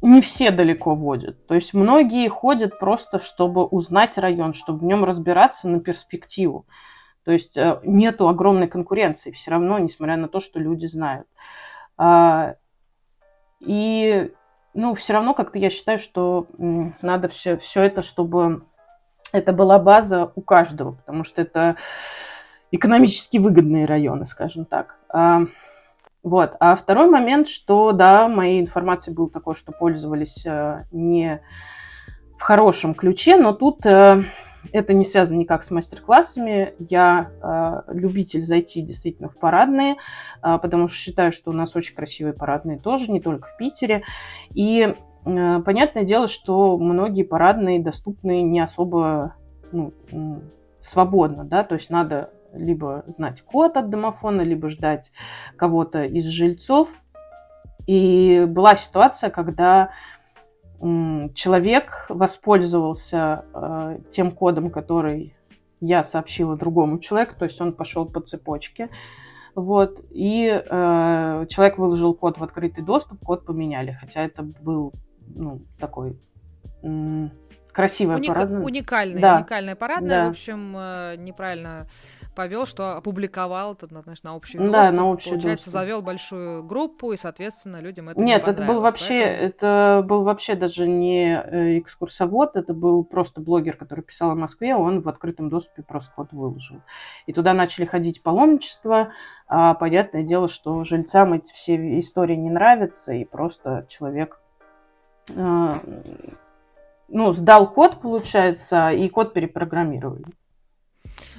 не все далеко водят. То есть многие ходят просто, чтобы узнать район, чтобы в нем разбираться на перспективу. То есть э, нету огромной конкуренции все равно, несмотря на то, что люди знают. И, ну, все равно как-то я считаю, что надо все, все это, чтобы это была база у каждого, потому что это экономически выгодные районы, скажем так. А, вот. А второй момент, что, да, моей информацией был такой, что пользовались э, не в хорошем ключе, но тут э, это не связано никак с мастер-классами. Я э, любитель зайти действительно в парадные, э, потому что считаю, что у нас очень красивые парадные тоже, не только в Питере. И э, понятное дело, что многие парадные доступны не особо ну, свободно, да, то есть надо либо знать код от домофона, либо ждать кого-то из жильцов. И была ситуация, когда человек воспользовался э, тем кодом, который я сообщила другому человеку, то есть он пошел по цепочке, вот, и э, человек выложил код в открытый доступ, код поменяли, хотя это был, ну, такой красивая Уника- парадная. Уникальная, да. уникальная парадная, да. в общем, э, неправильно повел, что опубликовал это, знаешь, на общий доступ. Да, на общий Получается, доступ. завел большую группу, и, соответственно, людям это Нет, не это был вообще, поэтому... это был вообще даже не э, экскурсовод, это был просто блогер, который писал о Москве, он в открытом доступе просто код выложил. И туда начали ходить паломничества, а понятное дело, что жильцам эти все истории не нравятся, и просто человек э, ну, сдал код, получается, и код перепрограммировали.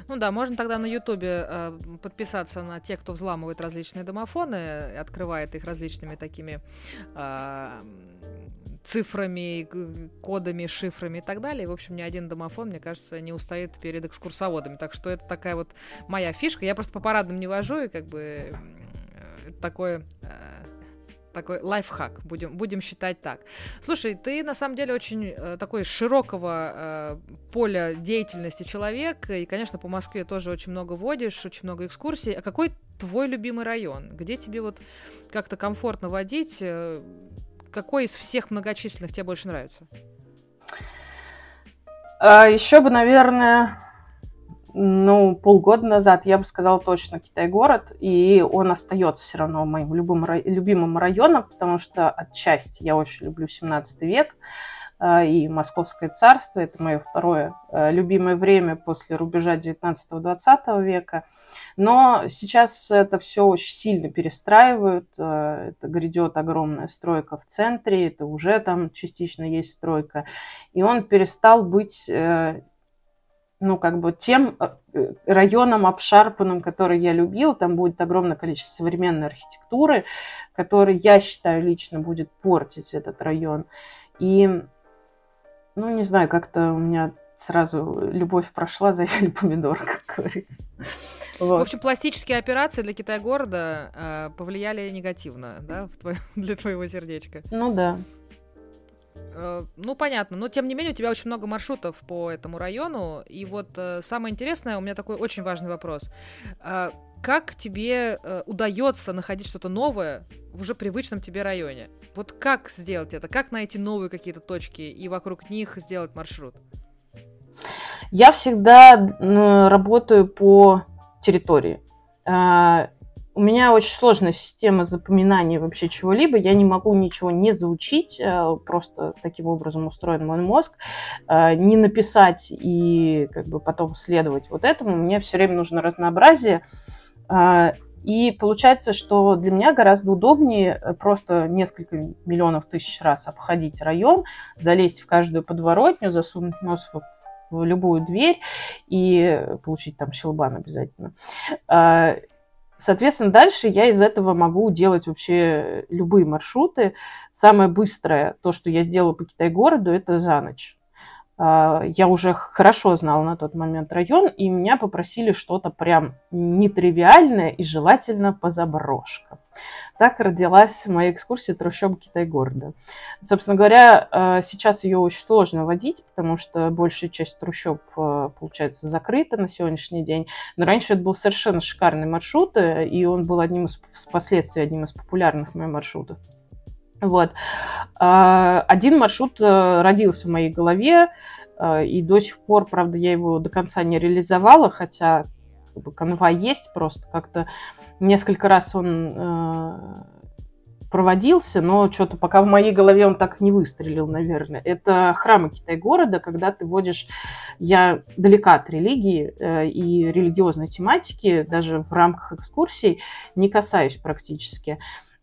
Ну да, можно тогда на Ютубе э, подписаться на тех, кто взламывает различные домофоны, открывает их различными такими э, цифрами, кодами, шифрами и так далее. В общем, ни один домофон, мне кажется, не устоит перед экскурсоводами. Так что это такая вот моя фишка. Я просто по парадным не вожу, и как бы э, такое э, такой лайфхак, будем, будем считать так. Слушай, ты на самом деле очень э, такой широкого э, поля деятельности человек, и, конечно, по Москве тоже очень много водишь, очень много экскурсий. А какой твой любимый район? Где тебе вот как-то комфортно водить? Э, какой из всех многочисленных тебе больше нравится? А, еще бы, наверное, ну, полгода назад я бы сказала точно Китай-город, и он остается все равно моим любым, любимым районом, потому что отчасти я очень люблю 17 век, а, и Московское царство, это мое второе а, любимое время после рубежа 19-20 века. Но сейчас это все очень сильно перестраивают, а, это грядет огромная стройка в центре, это уже там частично есть стройка, и он перестал быть э, ну, как бы тем э, районом обшарпанным, который я любил, там будет огромное количество современной архитектуры, который, я считаю, лично будет портить этот район. И, ну, не знаю, как-то у меня сразу любовь прошла за ель помидор, <laughs> как говорится. Вот. В общем, пластические операции для Китая-города э, повлияли негативно, да, в твой, для твоего сердечка. Ну да. Э, ну, понятно. Но, тем не менее, у тебя очень много маршрутов по этому району. И вот э, самое интересное, у меня такой очень важный вопрос. Э, как тебе удается находить что-то новое в уже привычном тебе районе? Вот как сделать это? Как найти новые какие-то точки и вокруг них сделать маршрут? Я всегда работаю по территории. У меня очень сложная система запоминания вообще чего-либо. Я не могу ничего не заучить, э, просто таким образом устроен мой мозг, э, не написать и как бы потом следовать вот этому. Мне все время нужно разнообразие. Э, и получается, что для меня гораздо удобнее просто несколько миллионов тысяч раз обходить район, залезть в каждую подворотню, засунуть нос в в любую дверь и получить там щелбан обязательно. Соответственно, дальше я из этого могу делать вообще любые маршруты. Самое быстрое, то, что я сделала по Китай-городу, это за ночь. А, я уже хорошо знала на тот момент район, и меня попросили что-то прям нетривиальное и желательно по заброшкам. Так родилась моя экскурсия трущоб Китай-города. Собственно говоря, э, сейчас ее очень сложно водить, потому что большая часть трущоб, э, получается, закрыта на сегодняшний день. Но раньше это был совершенно шикарный маршрут, э, и он был одним из, впоследствии одним из популярных моих маршрутов. Вот. Один маршрут родился в моей голове, и до сих пор, правда, я его до конца не реализовала, хотя канва есть, просто как-то Несколько раз он э, проводился, но что-то пока в моей голове он так не выстрелил, наверное. Это храмы Китай-города, когда ты водишь... Я далека от религии э, и религиозной тематики, даже в рамках экскурсий не касаюсь практически.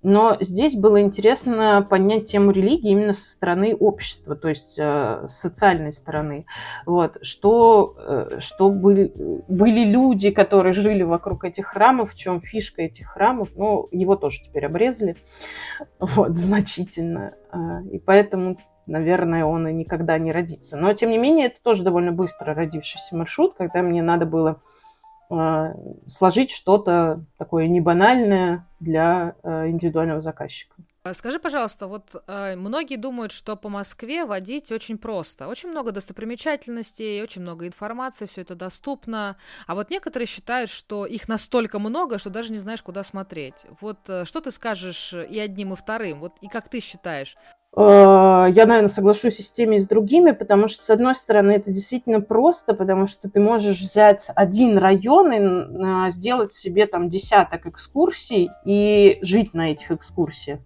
Но здесь было интересно поднять тему религии именно со стороны общества, то есть э, социальной стороны. Вот, что, э, что были, были люди, которые жили вокруг этих храмов, в чем фишка этих храмов. Ну, его тоже теперь обрезали <laughs> вот, значительно. Э, и поэтому наверное, он и никогда не родится. Но, тем не менее, это тоже довольно быстро родившийся маршрут, когда мне надо было а, сложить что-то такое небанальное для а, индивидуального заказчика. А скажи, пожалуйста, вот э, многие думают, что по Москве водить очень просто. Очень много достопримечательностей, очень много информации, все это доступно. А вот некоторые считают, что их настолько много, что даже не знаешь, куда смотреть. Вот э, что ты скажешь и одним, и вторым? Вот и как ты считаешь? Э, я, наверное, соглашусь и с теми, и с другими, потому что, с одной стороны, это действительно просто, потому что ты можешь взять один район и сделать себе там десяток экскурсий и жить на этих экскурсиях.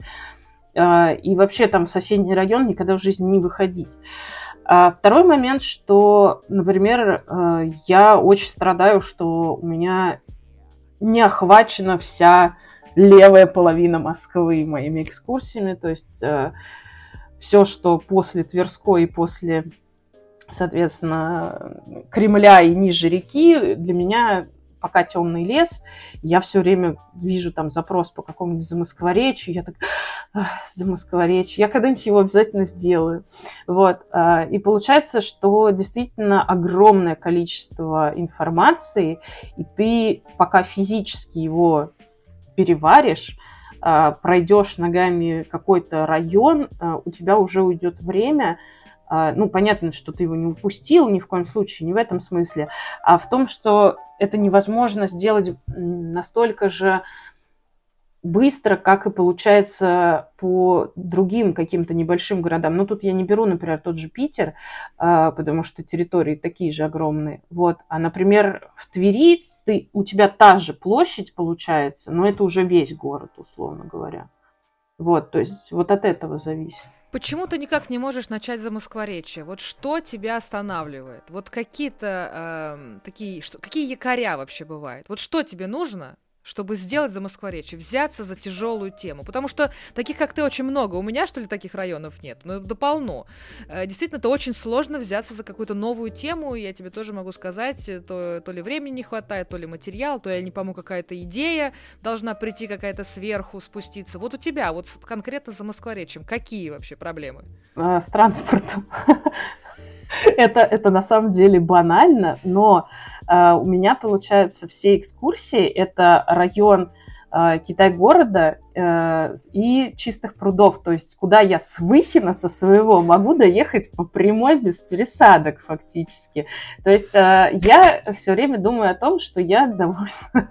Э, и вообще там в соседний район никогда в жизни не выходить. А второй момент, что, например, э, я очень страдаю, что у меня не охвачена вся левая половина Москвы моими экскурсиями, то есть все, что после Тверской и после соответственно, Кремля и ниже реки, для меня пока темный лес, я все время вижу там запрос по какому-нибудь замоскворечью, я так, замоскворечье, я когда-нибудь его обязательно сделаю. Вот. А, и получается, что действительно огромное количество информации, и ты пока физически его переваришь, пройдешь ногами какой-то район, а, у тебя уже уйдет время, ну, понятно, что ты его не упустил ни в коем случае, не в этом смысле, а в том, что это невозможно сделать настолько же быстро, как и получается по другим каким-то небольшим городам. Ну, тут я не беру, например, тот же Питер, а, потому что территории такие же огромные. Вот. А, например, в Твери ты, у тебя та же площадь получается, но это уже весь город, условно говоря. Вот, то есть вот от этого зависит. Почему ты никак не можешь начать за Москворечье? Вот что тебя останавливает? Вот какие-то э, такие, что, какие якоря вообще бывают? Вот что тебе нужно, чтобы сделать за Москворечье, взяться за тяжелую тему. Потому что таких, как ты, очень много. У меня, что ли, таких районов нет? Ну, да полно. Э, действительно, это очень сложно взяться за какую-то новую тему. Я тебе тоже могу сказать, э, то, то ли времени не хватает, то ли материал, то я не пойму, какая-то идея должна прийти какая-то сверху, спуститься. Вот у тебя, вот конкретно за Москворечьем, какие вообще проблемы? А, с транспортом. <laughs> <laughs> это, это на самом деле банально, но э, у меня, получается, все экскурсии – это район э, Китай-города э, и чистых прудов, то есть куда я с Выхина со своего могу доехать по прямой без пересадок фактически. То есть э, я все время думаю о том, что я довольно <laughs>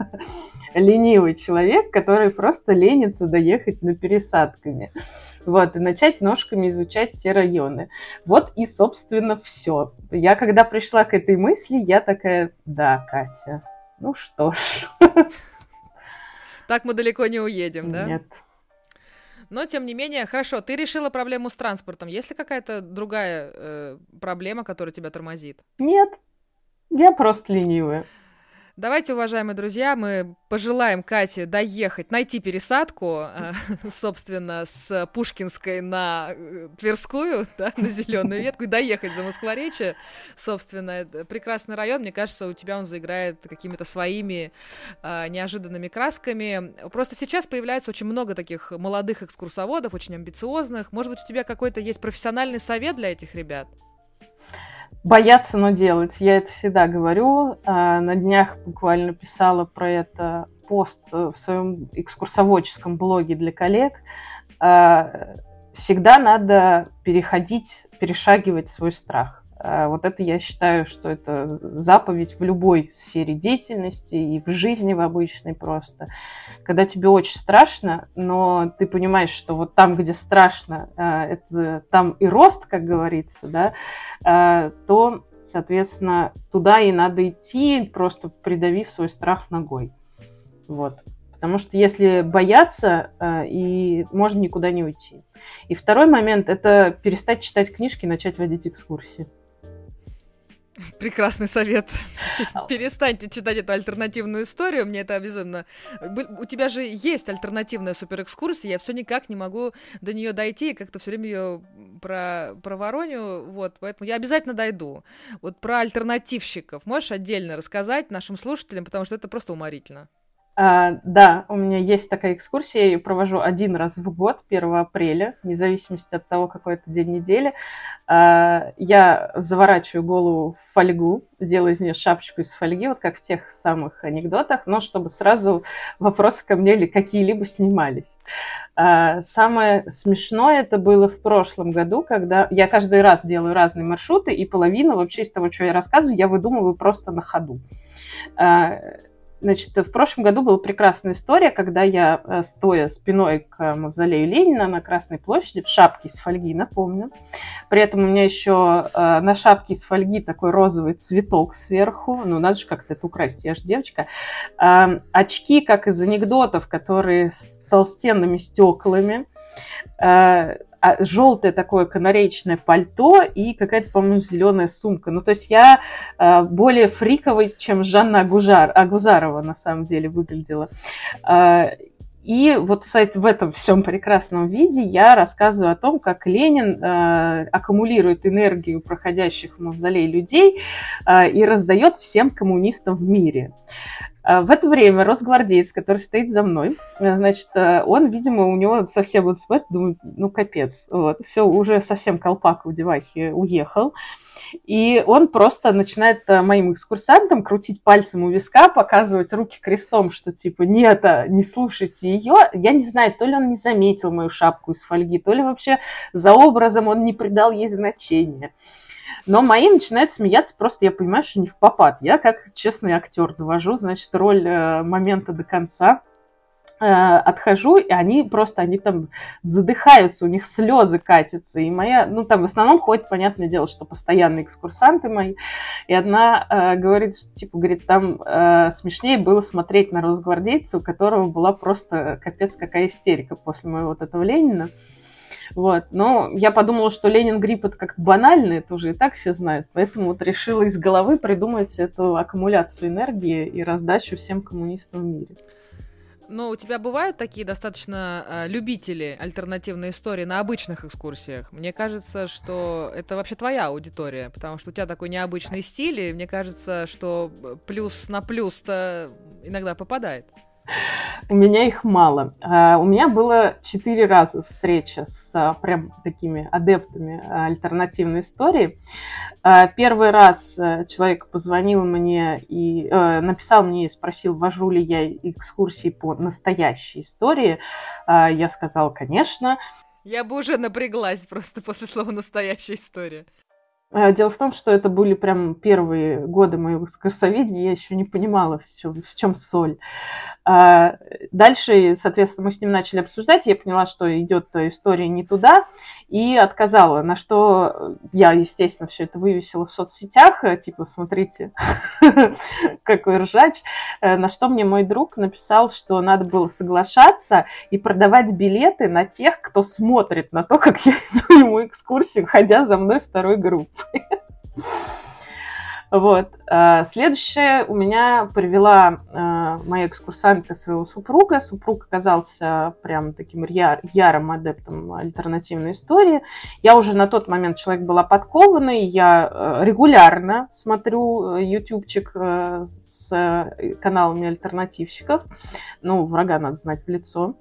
ленивый человек, который просто ленится доехать на пересадками вот, и начать ножками изучать те районы. Вот и, собственно, все. Я когда пришла к этой мысли, я такая, да, Катя, ну что ж. Так мы далеко не уедем, да? Нет. Но, тем не менее, хорошо, ты решила проблему с транспортом. Есть ли какая-то другая э, проблема, которая тебя тормозит? Нет, я просто ленивая. Давайте, уважаемые друзья, мы пожелаем Кате доехать, найти пересадку, э, <laughs> собственно, с Пушкинской на э, Тверскую, <laughs> да, на Зеленую ветку, и доехать за Москворечье. Собственно, прекрасный район. Мне кажется, у тебя он заиграет какими-то своими э, неожиданными красками. Просто сейчас появляется очень много таких молодых экскурсоводов, очень амбициозных. Может быть, у тебя какой-то есть профессиональный совет для этих ребят? Бояться, но делать. Я это всегда говорю. А, на днях буквально писала про это пост в своем экскурсоводческом блоге для коллег. А, всегда надо переходить, перешагивать свой страх. А, вот это я считаю, что это заповедь в любой сфере деятельности и в жизни в обычной просто. Когда тебе очень страшно, но ты понимаешь, что вот там, где страшно, а, это там и рост, как говорится, да, а, то, соответственно, туда и надо идти, просто придавив свой страх ногой. Вот. Потому что если бояться, и можно никуда не уйти. И второй момент – это перестать читать книжки и начать водить экскурсии. Прекрасный совет. <laughs> Перестаньте читать эту альтернативную историю. Мне это безумно... У тебя же есть альтернативная суперэкскурсия. Я все никак не могу до нее дойти. И как-то все время ее про, про Вороню. Вот, поэтому я обязательно дойду. Вот про альтернативщиков можешь отдельно рассказать нашим слушателям, потому что это просто уморительно. А, да, у меня есть такая экскурсия, я ее провожу один раз в год, 1 апреля, вне зависимости от того, какой это день недели. А, я заворачиваю голову в фольгу, делаю из нее шапочку из фольги, вот как в тех самых анекдотах, но чтобы сразу вопросы ко мне или какие-либо снимались. А, самое смешное это было в прошлом году, когда я каждый раз делаю разные маршруты, и половину вообще из того, что я рассказываю, я выдумываю просто на ходу. А, Значит, в прошлом году была прекрасная история, когда я, э, стоя спиной к мавзолею Ленина на Красной площади, в шапке из фольги, напомню. При этом у меня еще э, на шапке из фольги такой розовый цветок сверху. Ну, надо же как-то это украсть, я же девочка. Э, очки, как из анекдотов, которые с толстенными стеклами а, желтое такое канареечное пальто и какая-то, по-моему, зеленая сумка. Ну, то есть я а, более фриковой, чем Жанна Агужар, Агузарова на самом деле выглядела. А, и вот в этом всем прекрасном виде я рассказываю о том, как Ленин э, аккумулирует энергию проходящих в мавзолей людей э, и раздает всем коммунистам в мире. Э, в это время росгвардеец, который стоит за мной, э, значит, э, он, видимо, у него совсем вот смотрит, думает, ну капец, вот, все, уже совсем колпак в девахе уехал. И он просто начинает моим экскурсантам крутить пальцем у виска, показывать руки крестом, что типа нет, не слушайте ее. Я не знаю, то ли он не заметил мою шапку из фольги, то ли вообще за образом он не придал ей значения. Но мои начинают смеяться, просто я понимаю, что не в попад. Я как честный актер довожу, значит, роль э, момента до конца э, отхожу, и они просто, они там задыхаются, у них слезы катятся, и моя, ну там в основном ходит, понятное дело, что постоянные экскурсанты мои, и одна э, говорит, что, типа, говорит, там э, смешнее было смотреть на росгвардейца, у которого была просто капец какая истерика после моего вот этого Ленина, вот. Но я подумала, что Ленин грипп это как банально, это уже и так все знают. Поэтому вот решила из головы придумать эту аккумуляцию энергии и раздачу всем коммунистам в мире. Но у тебя бывают такие достаточно э, любители альтернативной истории на обычных экскурсиях? Мне кажется, что это вообще твоя аудитория, потому что у тебя такой необычный стиль, и мне кажется, что плюс на плюс-то иногда попадает. У меня их мало. А, у меня было четыре раза встреча с а, прям такими адептами альтернативной истории. А, первый раз человек позвонил мне и написал мне и спросил, вожу ли я экскурсии по настоящей истории. Я сказала, конечно. Я бы уже напряглась просто после слова «настоящая история». А, дело в том, что это были прям первые годы моего экскурсоведения, я еще не понимала, в чем, в чем соль. А, дальше, соответственно, мы с ним начали обсуждать, я поняла, что идет история не туда, и отказала, на что я, естественно, все это вывесила в соцсетях, типа, смотрите, <laughs> какой ржач, э, на что мне мой друг написал, что надо было соглашаться и продавать билеты на тех, кто смотрит на то, как я <laughs> иду ему экскурсию, ходя за мной второй группой. <laughs> Вот. А, следующее у меня привела а, моя экскурсантка своего супруга. Супруг оказался прям таким яр, ярым адептом альтернативной истории. Я уже на тот момент человек была подкованный. Я а, регулярно смотрю ютубчик с каналами альтернативщиков. Ну, врага надо знать в лицо.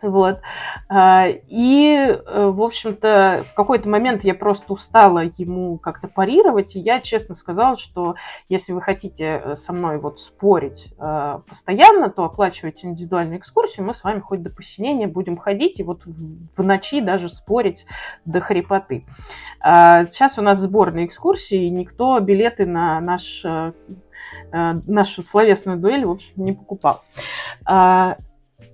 Вот. А, и, э, в общем-то, в какой-то момент я просто устала ему как-то парировать, и я честно сказала, что если вы хотите э, со мной вот спорить э, постоянно, то оплачивайте индивидуальную экскурсию, мы с вами хоть до посинения будем ходить и вот в ночи даже спорить до хрипоты. А, сейчас у нас сборные экскурсии, и никто билеты на наш нашу словесную дуэль, в общем, не покупал.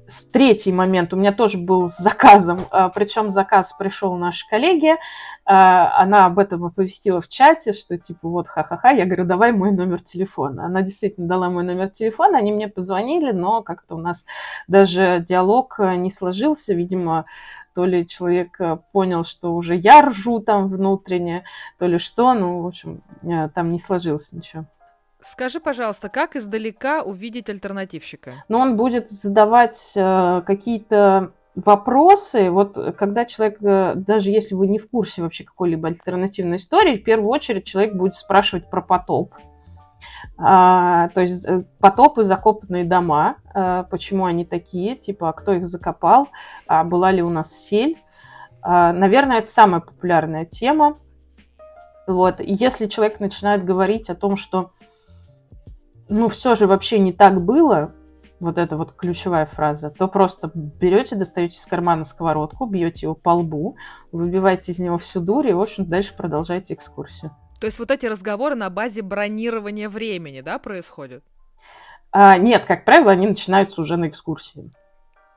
А, третий момент у меня тоже был с заказом, а, причем заказ пришел нашей коллеге, а, она об этом оповестила в чате, что типа вот ха-ха-ха, я говорю, давай мой номер телефона. Она действительно дала мой номер телефона, они мне позвонили, но как-то у нас даже диалог э, не сложился, видимо, то ли человек э, понял, что уже я ржу там внутренне, то ли что, ну, в общем, э, там не сложилось ничего. Скажи, пожалуйста, как издалека увидеть альтернативщика? Ну, он будет задавать э, какие-то вопросы. Вот когда человек, э, даже если вы не в курсе вообще какой-либо альтернативной истории, в первую очередь человек будет спрашивать про потоп. А, то есть э, потопы, закопанные дома, а, почему они такие, типа, а кто их закопал, а была ли у нас сель. А, наверное, это самая популярная тема. Вот. Если человек начинает говорить о том, что ну, все же вообще не так было, вот эта вот ключевая фраза, то просто берете, достаете из кармана сковородку, бьете его по лбу, выбиваете из него всю дурь и, в общем, дальше продолжаете экскурсию. То есть вот эти разговоры на базе бронирования времени, да, происходят? А, нет, как правило, они начинаются уже на экскурсии.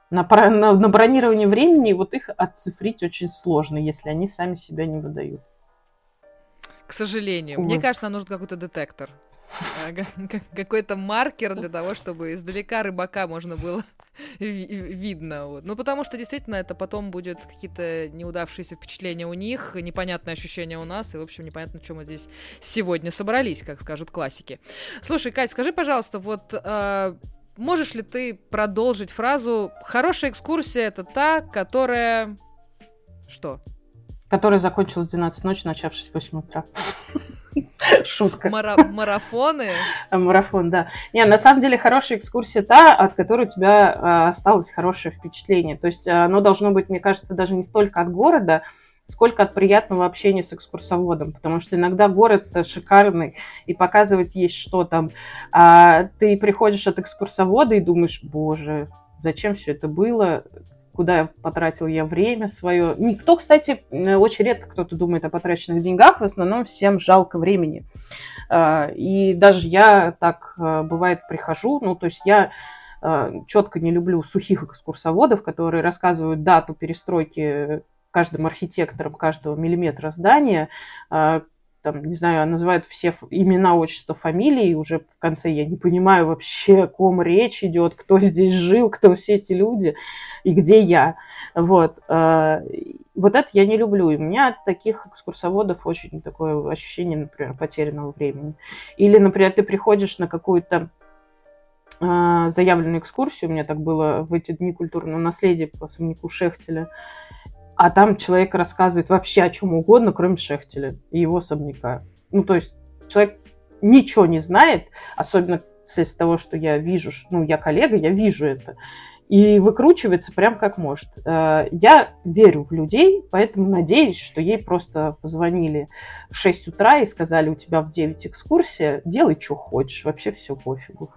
На, на, на бронировании времени вот их отцифрить очень сложно, если они сами себя не выдают. К сожалению. Увы. Мне кажется, нам нужен какой-то детектор. Какой-то маркер для того, чтобы издалека рыбака можно было <laughs> видно. Вот. Ну, потому что действительно это потом будет какие-то неудавшиеся впечатления у них, непонятные ощущения у нас, и, в общем, непонятно, чем мы здесь сегодня собрались, как скажут классики. Слушай, Кать, скажи, пожалуйста, вот э, можешь ли ты продолжить фразу «хорошая экскурсия — это та, которая...» Что? Которая закончилась в 12 ночи, начавшись в 8 утра. Шутка. Мара- марафоны? Марафон, да. Не, на самом деле хорошая экскурсия та, от которой у тебя э, осталось хорошее впечатление. То есть оно должно быть, мне кажется, даже не столько от города, сколько от приятного общения с экскурсоводом, потому что иногда город шикарный, и показывать есть что там. А ты приходишь от экскурсовода и думаешь, боже, зачем все это было, куда потратил я время свое. Никто, кстати, очень редко кто-то думает о потраченных деньгах, в основном всем жалко времени. А, и даже я так, а, бывает, прихожу, ну, то есть я а, четко не люблю сухих экскурсоводов, которые рассказывают дату перестройки каждым архитектором каждого миллиметра здания, а, там, не знаю, называют все имена, отчества, фамилии, и уже в конце я не понимаю вообще, о ком речь идет, кто здесь жил, кто все эти люди и где я. Вот. А, вот это я не люблю. И у меня от таких экскурсоводов очень такое ощущение, например, потерянного времени. Или, например, ты приходишь на какую-то а, заявленную экскурсию, у меня так было в эти дни культурного наследия по особняку Шехтеля, а там человек рассказывает вообще о чем угодно, кроме Шехтеля и его особняка. Ну, то есть человек ничего не знает, особенно вследствие того, что я вижу, ну, я коллега, я вижу это, и выкручивается прям как может. Э, я верю в людей, поэтому надеюсь, что ей просто позвонили в 6 утра и сказали, у тебя в 9 экскурсия, делай, что хочешь, вообще все пофигу.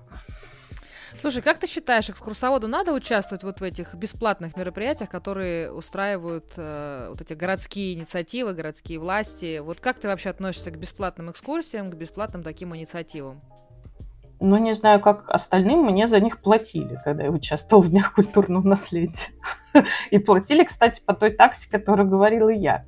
Слушай, как ты считаешь, экскурсоводу надо участвовать вот в этих бесплатных мероприятиях, которые устраивают э, вот эти городские инициативы, городские власти? Вот как ты вообще относишься к бесплатным экскурсиям, к бесплатным таким инициативам? Ну, не знаю, как остальным, мне за них платили, когда я участвовала в Днях культурного наследия. <laughs> И платили, кстати, по той таксе, которую говорила я.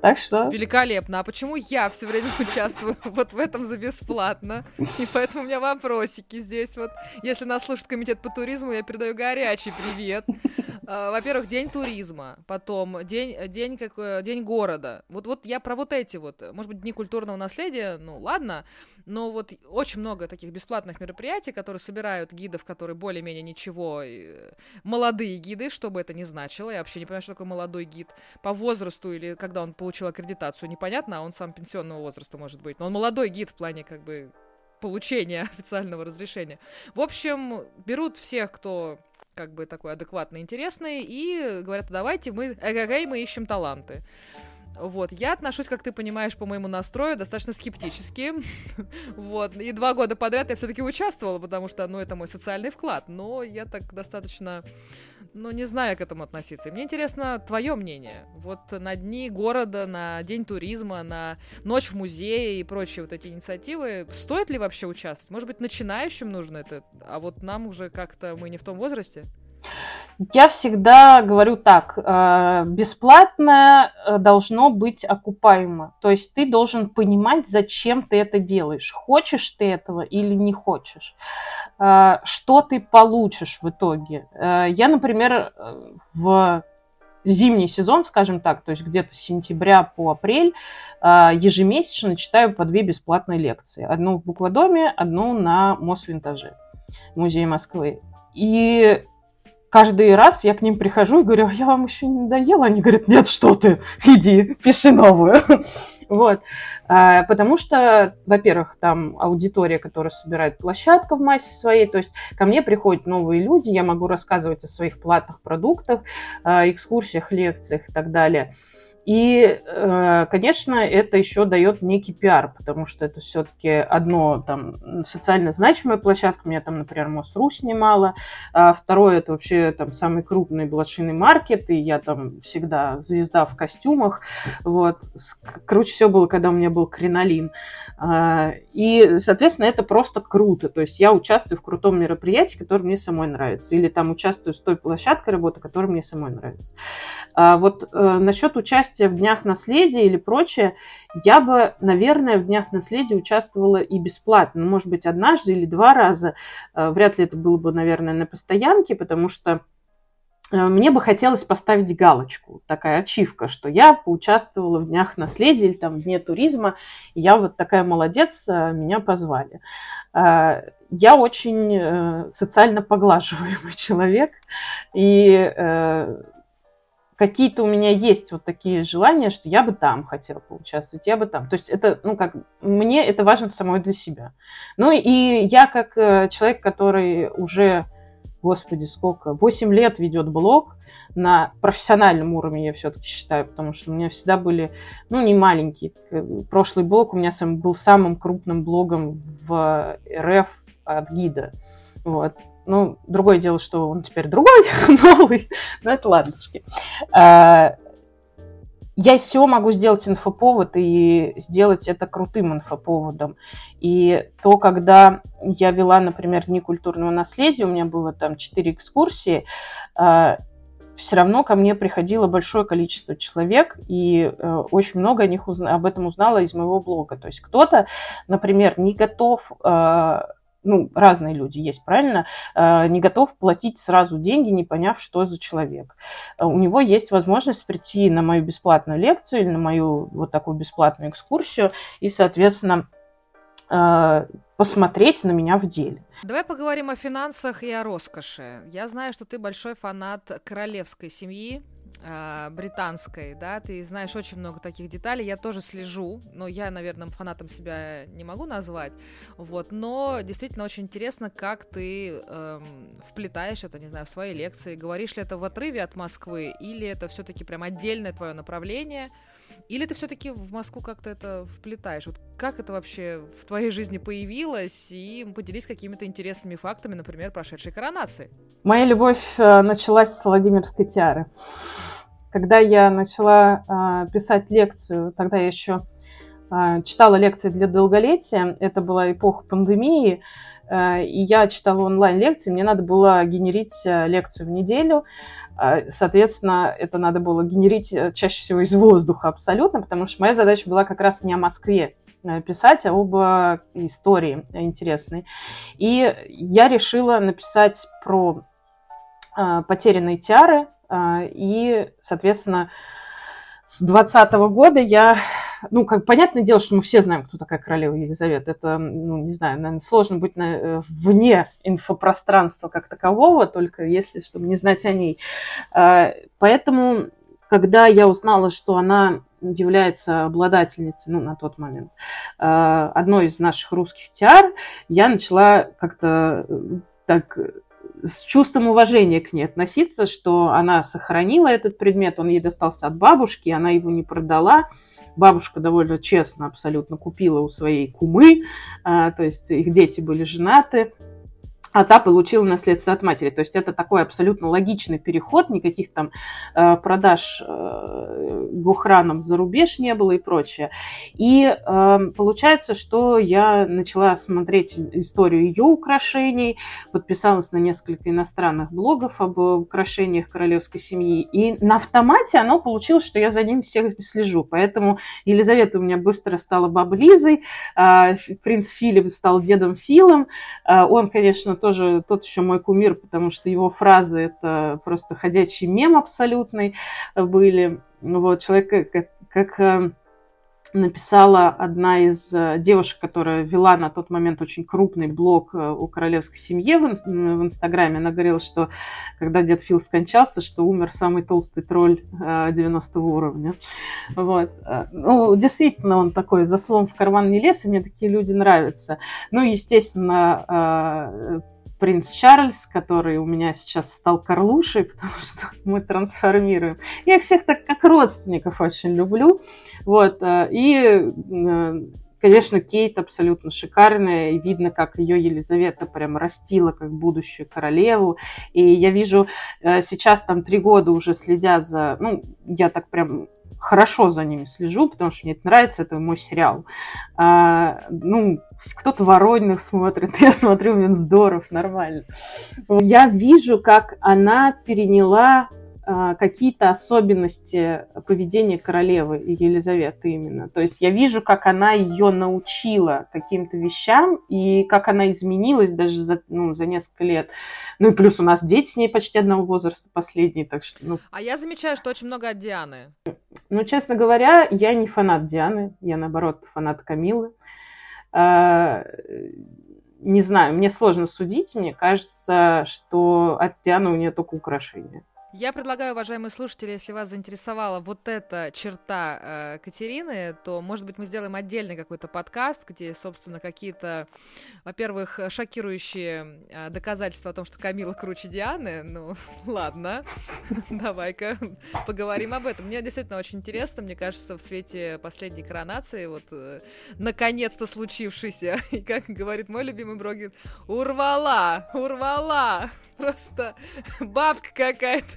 Так что... Великолепно. А почему я все время <laughs> участвую вот в этом за бесплатно? И поэтому у меня вопросики здесь вот. Если нас слушает комитет по туризму, я передаю горячий привет. А, во-первых, день туризма, потом день, день, какой, день города. Вот, вот я про вот эти вот, может быть, дни культурного наследия, ну ладно, но вот очень много таких бесплатных мероприятий, которые собирают гидов, которые более-менее ничего, молодые гиды, что бы это ни значило, я вообще не понимаю, что такое молодой гид, по возрасту или когда он получил аккредитацию, непонятно, а он сам пенсионного возраста может быть, но он молодой гид в плане как бы получения <laughs> официального разрешения. В общем, берут всех, кто как бы такой адекватный, интересный, и говорят, давайте мы, эгэгэй, мы ищем таланты. Вот, я отношусь, как ты понимаешь, по моему настрою достаточно скептически. <laughs> вот, и два года подряд я все-таки участвовала, потому что, ну, это мой социальный вклад. Но я так достаточно, ну, не знаю, к этому относиться. И мне интересно твое мнение. Вот на дни города, на день туризма, на ночь в музее и прочие вот эти инициативы, стоит ли вообще участвовать? Может быть, начинающим нужно это, а вот нам уже как-то мы не в том возрасте? Я всегда говорю так, э, бесплатное э, должно быть окупаемо. То есть ты должен понимать, зачем ты это делаешь. Хочешь ты этого или не хочешь. Э, что ты получишь в итоге. Я, например, в зимний сезон, скажем так, то есть где-то с сентября по апрель, ежемесячно читаю по две бесплатные лекции. Одну в Букводоме, одну на Мосвинтаже, музее Москвы. И каждый раз я к ним прихожу и говорю, я вам еще не надоела? Они говорят, нет, что ты, иди, пиши новую. <laughs> Вот. А, потому что, во-первых, там аудитория, которая собирает площадка в массе своей, то есть ко мне приходят новые люди, я могу рассказывать о своих платных продуктах, экскурсиях, лекциях и так далее. И, э, конечно, это еще дает некий пиар, потому что это все-таки одно там социально значимая площадка. Меня там, например, Мосру снимала. А второе, это вообще там самый крупный блошиный маркет, и я там всегда звезда в костюмах. Вот. Круче всего было, когда у меня был кринолин. А, и, соответственно, это просто круто. То есть я участвую в крутом мероприятии, которое мне самой нравится. Или там участвую с той площадкой работы, которая мне самой нравится. А вот э, насчет участия участие в Днях наследия или прочее, я бы, наверное, в Днях наследия участвовала и бесплатно. Ну, может быть, однажды или два раза. Э, вряд ли это было бы, наверное, на постоянке, потому что мне бы хотелось поставить галочку, такая ачивка, что я поучаствовала в Днях наследия или там в Дне туризма, и я вот такая молодец, меня позвали. Я очень социально поглаживаемый <laughs> человек, и какие-то у меня есть вот такие желания, что я бы там хотела поучаствовать, я бы там. То есть это, ну, как, мне это важно самой для себя. Ну, и я как э, человек, который уже, господи, сколько, 8 лет ведет блог, на профессиональном уровне, я все-таки считаю, потому что у меня всегда были, ну, не маленькие. Прошлый блог у меня сам был самым крупным блогом в РФ от гида. Вот. Ну, другое дело, что он теперь другой, <laughs> новый, но это ладушки. А, я из всего могу сделать инфоповод и сделать это крутым инфоповодом. И то, когда я вела, например, Дни культурного наследия, у меня было там четыре экскурсии, а, все равно ко мне приходило большое количество человек, и э, очень много о них узна- об этом узнала из моего блога. То есть кто-то, например, не готов э, ну, разные люди есть, правильно, э, не готов платить сразу деньги, не поняв, что за человек. Э, у него есть возможность прийти на мою бесплатную лекцию или на мою вот такую бесплатную экскурсию и, соответственно, э, посмотреть на меня в деле. Давай поговорим о финансах и о роскоши. Я знаю, что ты большой фанат королевской семьи, британской, да, ты знаешь очень много таких деталей, я тоже слежу, но я, наверное, фанатом себя не могу назвать, вот, но действительно очень интересно, как ты э, вплетаешь это, не знаю, в свои лекции, говоришь ли это в отрыве от Москвы, или это все-таки прям отдельное твое направление, или ты все-таки в Москву как-то это вплетаешь? Вот как это вообще в твоей жизни появилось? И поделись какими-то интересными фактами, например, прошедшей коронации. Моя любовь э, началась с Владимирской тиары. Когда я начала э, писать лекцию, тогда я еще э, читала лекции для долголетия, это была эпоха пандемии, и я читала онлайн-лекции, мне надо было генерить э, лекцию в неделю, э, соответственно, это надо было генерить э, чаще всего из воздуха абсолютно, потому что моя задача была как раз не о Москве писать, а об истории интересной. И я решила написать про потерянные тиары, и, соответственно, с 20 года я, ну, как понятное дело, что мы все знаем, кто такая королева Елизавета. Это, ну, не знаю, наверное, сложно быть на, э, вне инфопространства как такового, только если, чтобы не знать о ней. А, поэтому, когда я узнала, что она является обладательницей, ну, на тот момент, а, одной из наших русских тиар, я начала как-то э, так с чувством уважения к ней относиться, что она сохранила этот предмет, он ей достался от бабушки, она его не продала. Бабушка довольно честно абсолютно купила у своей кумы, а, то есть их дети были женаты, а та получила наследство от матери. То есть это такой абсолютно логичный переход, никаких там э, продаж э, гухраном за рубеж не было и прочее. И э, получается, что я начала смотреть историю ее украшений, подписалась на несколько иностранных блогов об украшениях королевской семьи, и на автомате оно получилось, что я за ним всех слежу. Поэтому Елизавета у меня быстро стала баблизой, э, принц Филипп стал дедом Филом. Э, он, конечно, тоже тот еще мой кумир, потому что его фразы это просто ходячий мем абсолютный были. Вот, человек как, как э, написала одна из э, девушек, которая вела на тот момент очень крупный блог э, у королевской семьи в, в Инстаграме. Она говорила, что когда дед Фил скончался, что умер самый толстый тролль 90 уровня. Вот. Ну, действительно, он такой, за словом в карман не лез, и мне такие люди нравятся. Ну, естественно, принц Чарльз, который у меня сейчас стал Карлушей, <laughs> потому что мы трансформируем. Я их всех так как родственников очень люблю. Вот. Э, и э, Конечно, Кейт абсолютно шикарная, и видно, как ее Елизавета прям растила как будущую королеву. И я вижу э, сейчас там три года уже следя за... Ну, я так прям хорошо за ними слежу, потому что мне это нравится, это мой сериал. А, ну, кто-то Воронных смотрит, <laughs> я смотрю Винздоров, нормально. Я вижу, как она переняла а, какие-то особенности поведения королевы Елизаветы именно. То есть я вижу, как она ее научила каким-то вещам и как она изменилась даже за, ну, за несколько лет. Ну и плюс у нас дети с ней почти одного возраста последние, так что... Ну... А я замечаю, что очень много от Дианы. Ну, честно говоря, я не фанат Дианы, я, наоборот, фанат Камилы. А, не знаю, мне сложно судить, мне кажется, что от Дианы у нее только украшения. Я предлагаю, уважаемые слушатели, если вас заинтересовала вот эта черта э, Катерины, то, может быть, мы сделаем отдельный какой-то подкаст, где, собственно, какие-то, во-первых, шокирующие э, доказательства о том, что Камила круче Дианы. Ну, <laughs> ладно, <laughs> давай-ка поговорим об этом. Мне действительно очень интересно, мне кажется, в свете последней коронации, вот, э, наконец-то случившейся, <laughs> и как говорит мой любимый блогер, урвала, урвала просто бабка какая-то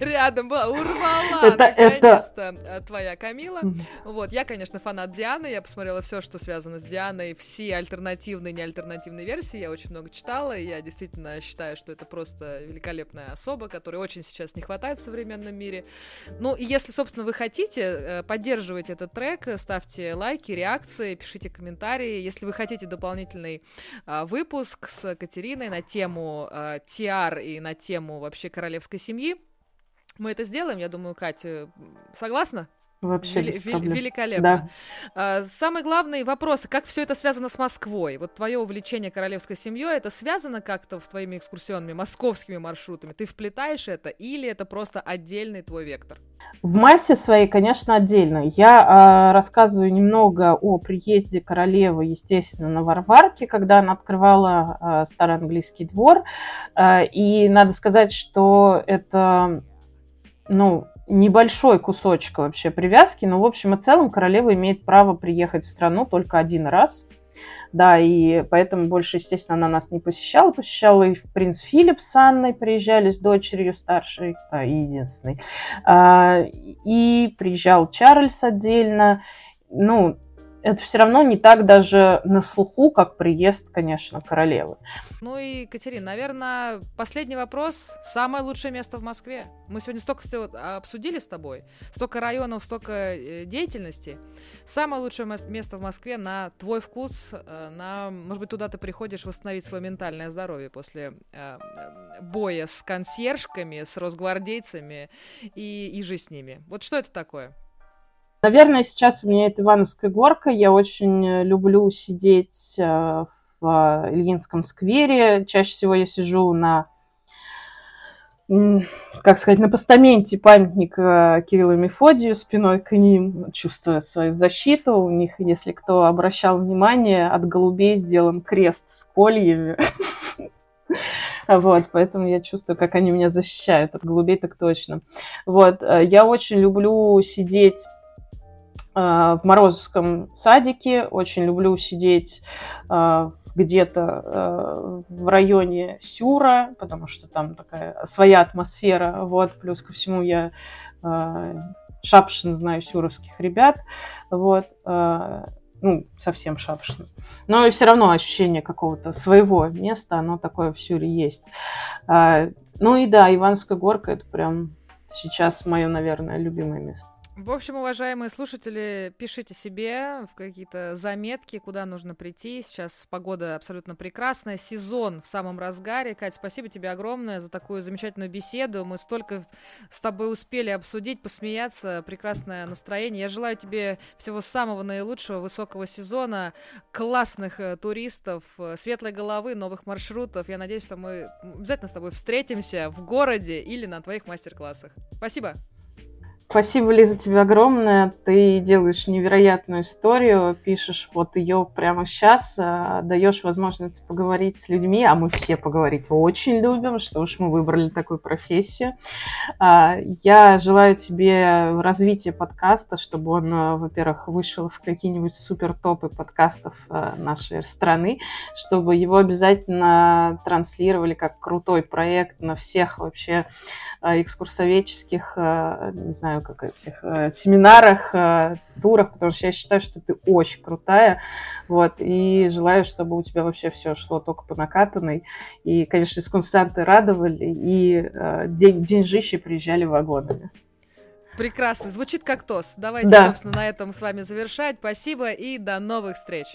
рядом была, урвала это, наконец-то это... Э, твоя Камила. Вот, я, конечно, фанат Дианы, я посмотрела все, что связано с Дианой, все альтернативные неальтернативные версии, я очень много читала, и я действительно считаю, что это просто великолепная особа, которой очень сейчас не хватает в современном мире. Ну, и если, собственно, вы хотите э, поддерживать этот трек, ставьте лайки, реакции, пишите комментарии. Если вы хотите дополнительный а, выпуск с Катериной на тему Тиар и на тему вообще королевской семьи, мы это сделаем, я думаю, Катя, согласна? Вообще Вели- вели- великолепно. Да. А, самый главный вопрос, как все это связано с Москвой? Вот твое увлечение королевской семьей, это связано как-то с твоими экскурсионными московскими маршрутами? Ты вплетаешь это или это просто отдельный твой вектор? В массе своей, конечно, отдельно. Я э, рассказываю немного о приезде королевы, естественно, на Варварке, когда она открывала э, старый английский двор. Э, и надо сказать, что это ну, небольшой кусочек вообще привязки, но в общем и целом королева имеет право приехать в страну только один раз. Да, и поэтому больше, естественно, она нас не посещала. Посещала и принц Филипп с Анной, приезжали с дочерью старшей, а, единственной. А, и приезжал Чарльз отдельно. Ну, это все равно не так даже на слуху, как приезд, конечно, королевы. Ну и, Катерина, наверное, последний вопрос. Самое лучшее место в Москве. Мы сегодня столько всего обсудили с тобой, столько районов, столько э, деятельности. Самое лучшее место в Москве на твой вкус, э, на, может быть, туда ты приходишь восстановить свое ментальное здоровье после э, боя с консьержками, с росгвардейцами и, и же с ними. Вот что это такое? Наверное, сейчас у меня это Ивановская горка. Я очень э, люблю сидеть э, в Ильинском сквере. Чаще всего я сижу на как сказать, на постаменте памятника Кириллу и Мефодию спиной к ним, чувствуя свою защиту. У них, если кто обращал внимание, от голубей сделан крест с кольями. <laughs> Вот, поэтому я чувствую, как они меня защищают. От голубей так точно. Вот, э, я очень люблю сидеть Э, в Морозовском садике. Очень люблю сидеть э, где-то э, в районе Сюра, потому что там такая своя атмосфера. Вот, плюс ко всему я Шапшин знаю сюровских ребят. Вот, ну, совсем Шапшин. Но все равно ощущение какого-то своего места, оно такое в Сюре есть. Ну и да, Иванская горка это прям сейчас мое, наверное, любимое место. В общем, уважаемые слушатели, пишите себе в какие-то заметки, куда нужно прийти. Сейчас погода абсолютно прекрасная, сезон в самом разгаре. Кать, спасибо тебе огромное за такую замечательную беседу. Мы столько с тобой успели обсудить, посмеяться, прекрасное настроение. Я желаю тебе всего самого наилучшего, высокого сезона, классных э, туристов, э, светлой головы, новых маршрутов. Я надеюсь, что мы обязательно с тобой встретимся в городе или на твоих мастер-классах. Спасибо. Спасибо, Лиза, тебе огромное. Ты делаешь невероятную историю, пишешь вот ее прямо сейчас, а, даешь возможность поговорить с людьми, а мы все поговорить очень любим, что уж мы выбрали такую профессию. А, я желаю тебе развития подкаста, чтобы он, а, во-первых, вышел в какие-нибудь супер топы подкастов нашей страны, чтобы его обязательно транслировали как крутой проект на всех вообще экскурсоведческих, не знаю, как этих э, семинарах, э, турах, потому что я считаю, что ты очень крутая, вот, и желаю, чтобы у тебя вообще все шло только по накатанной, и, конечно, консультанты радовали, и э, день, деньжищи приезжали вагонами. Прекрасно, звучит как тост. Давайте, да. собственно, на этом с вами завершать. Спасибо и до новых встреч.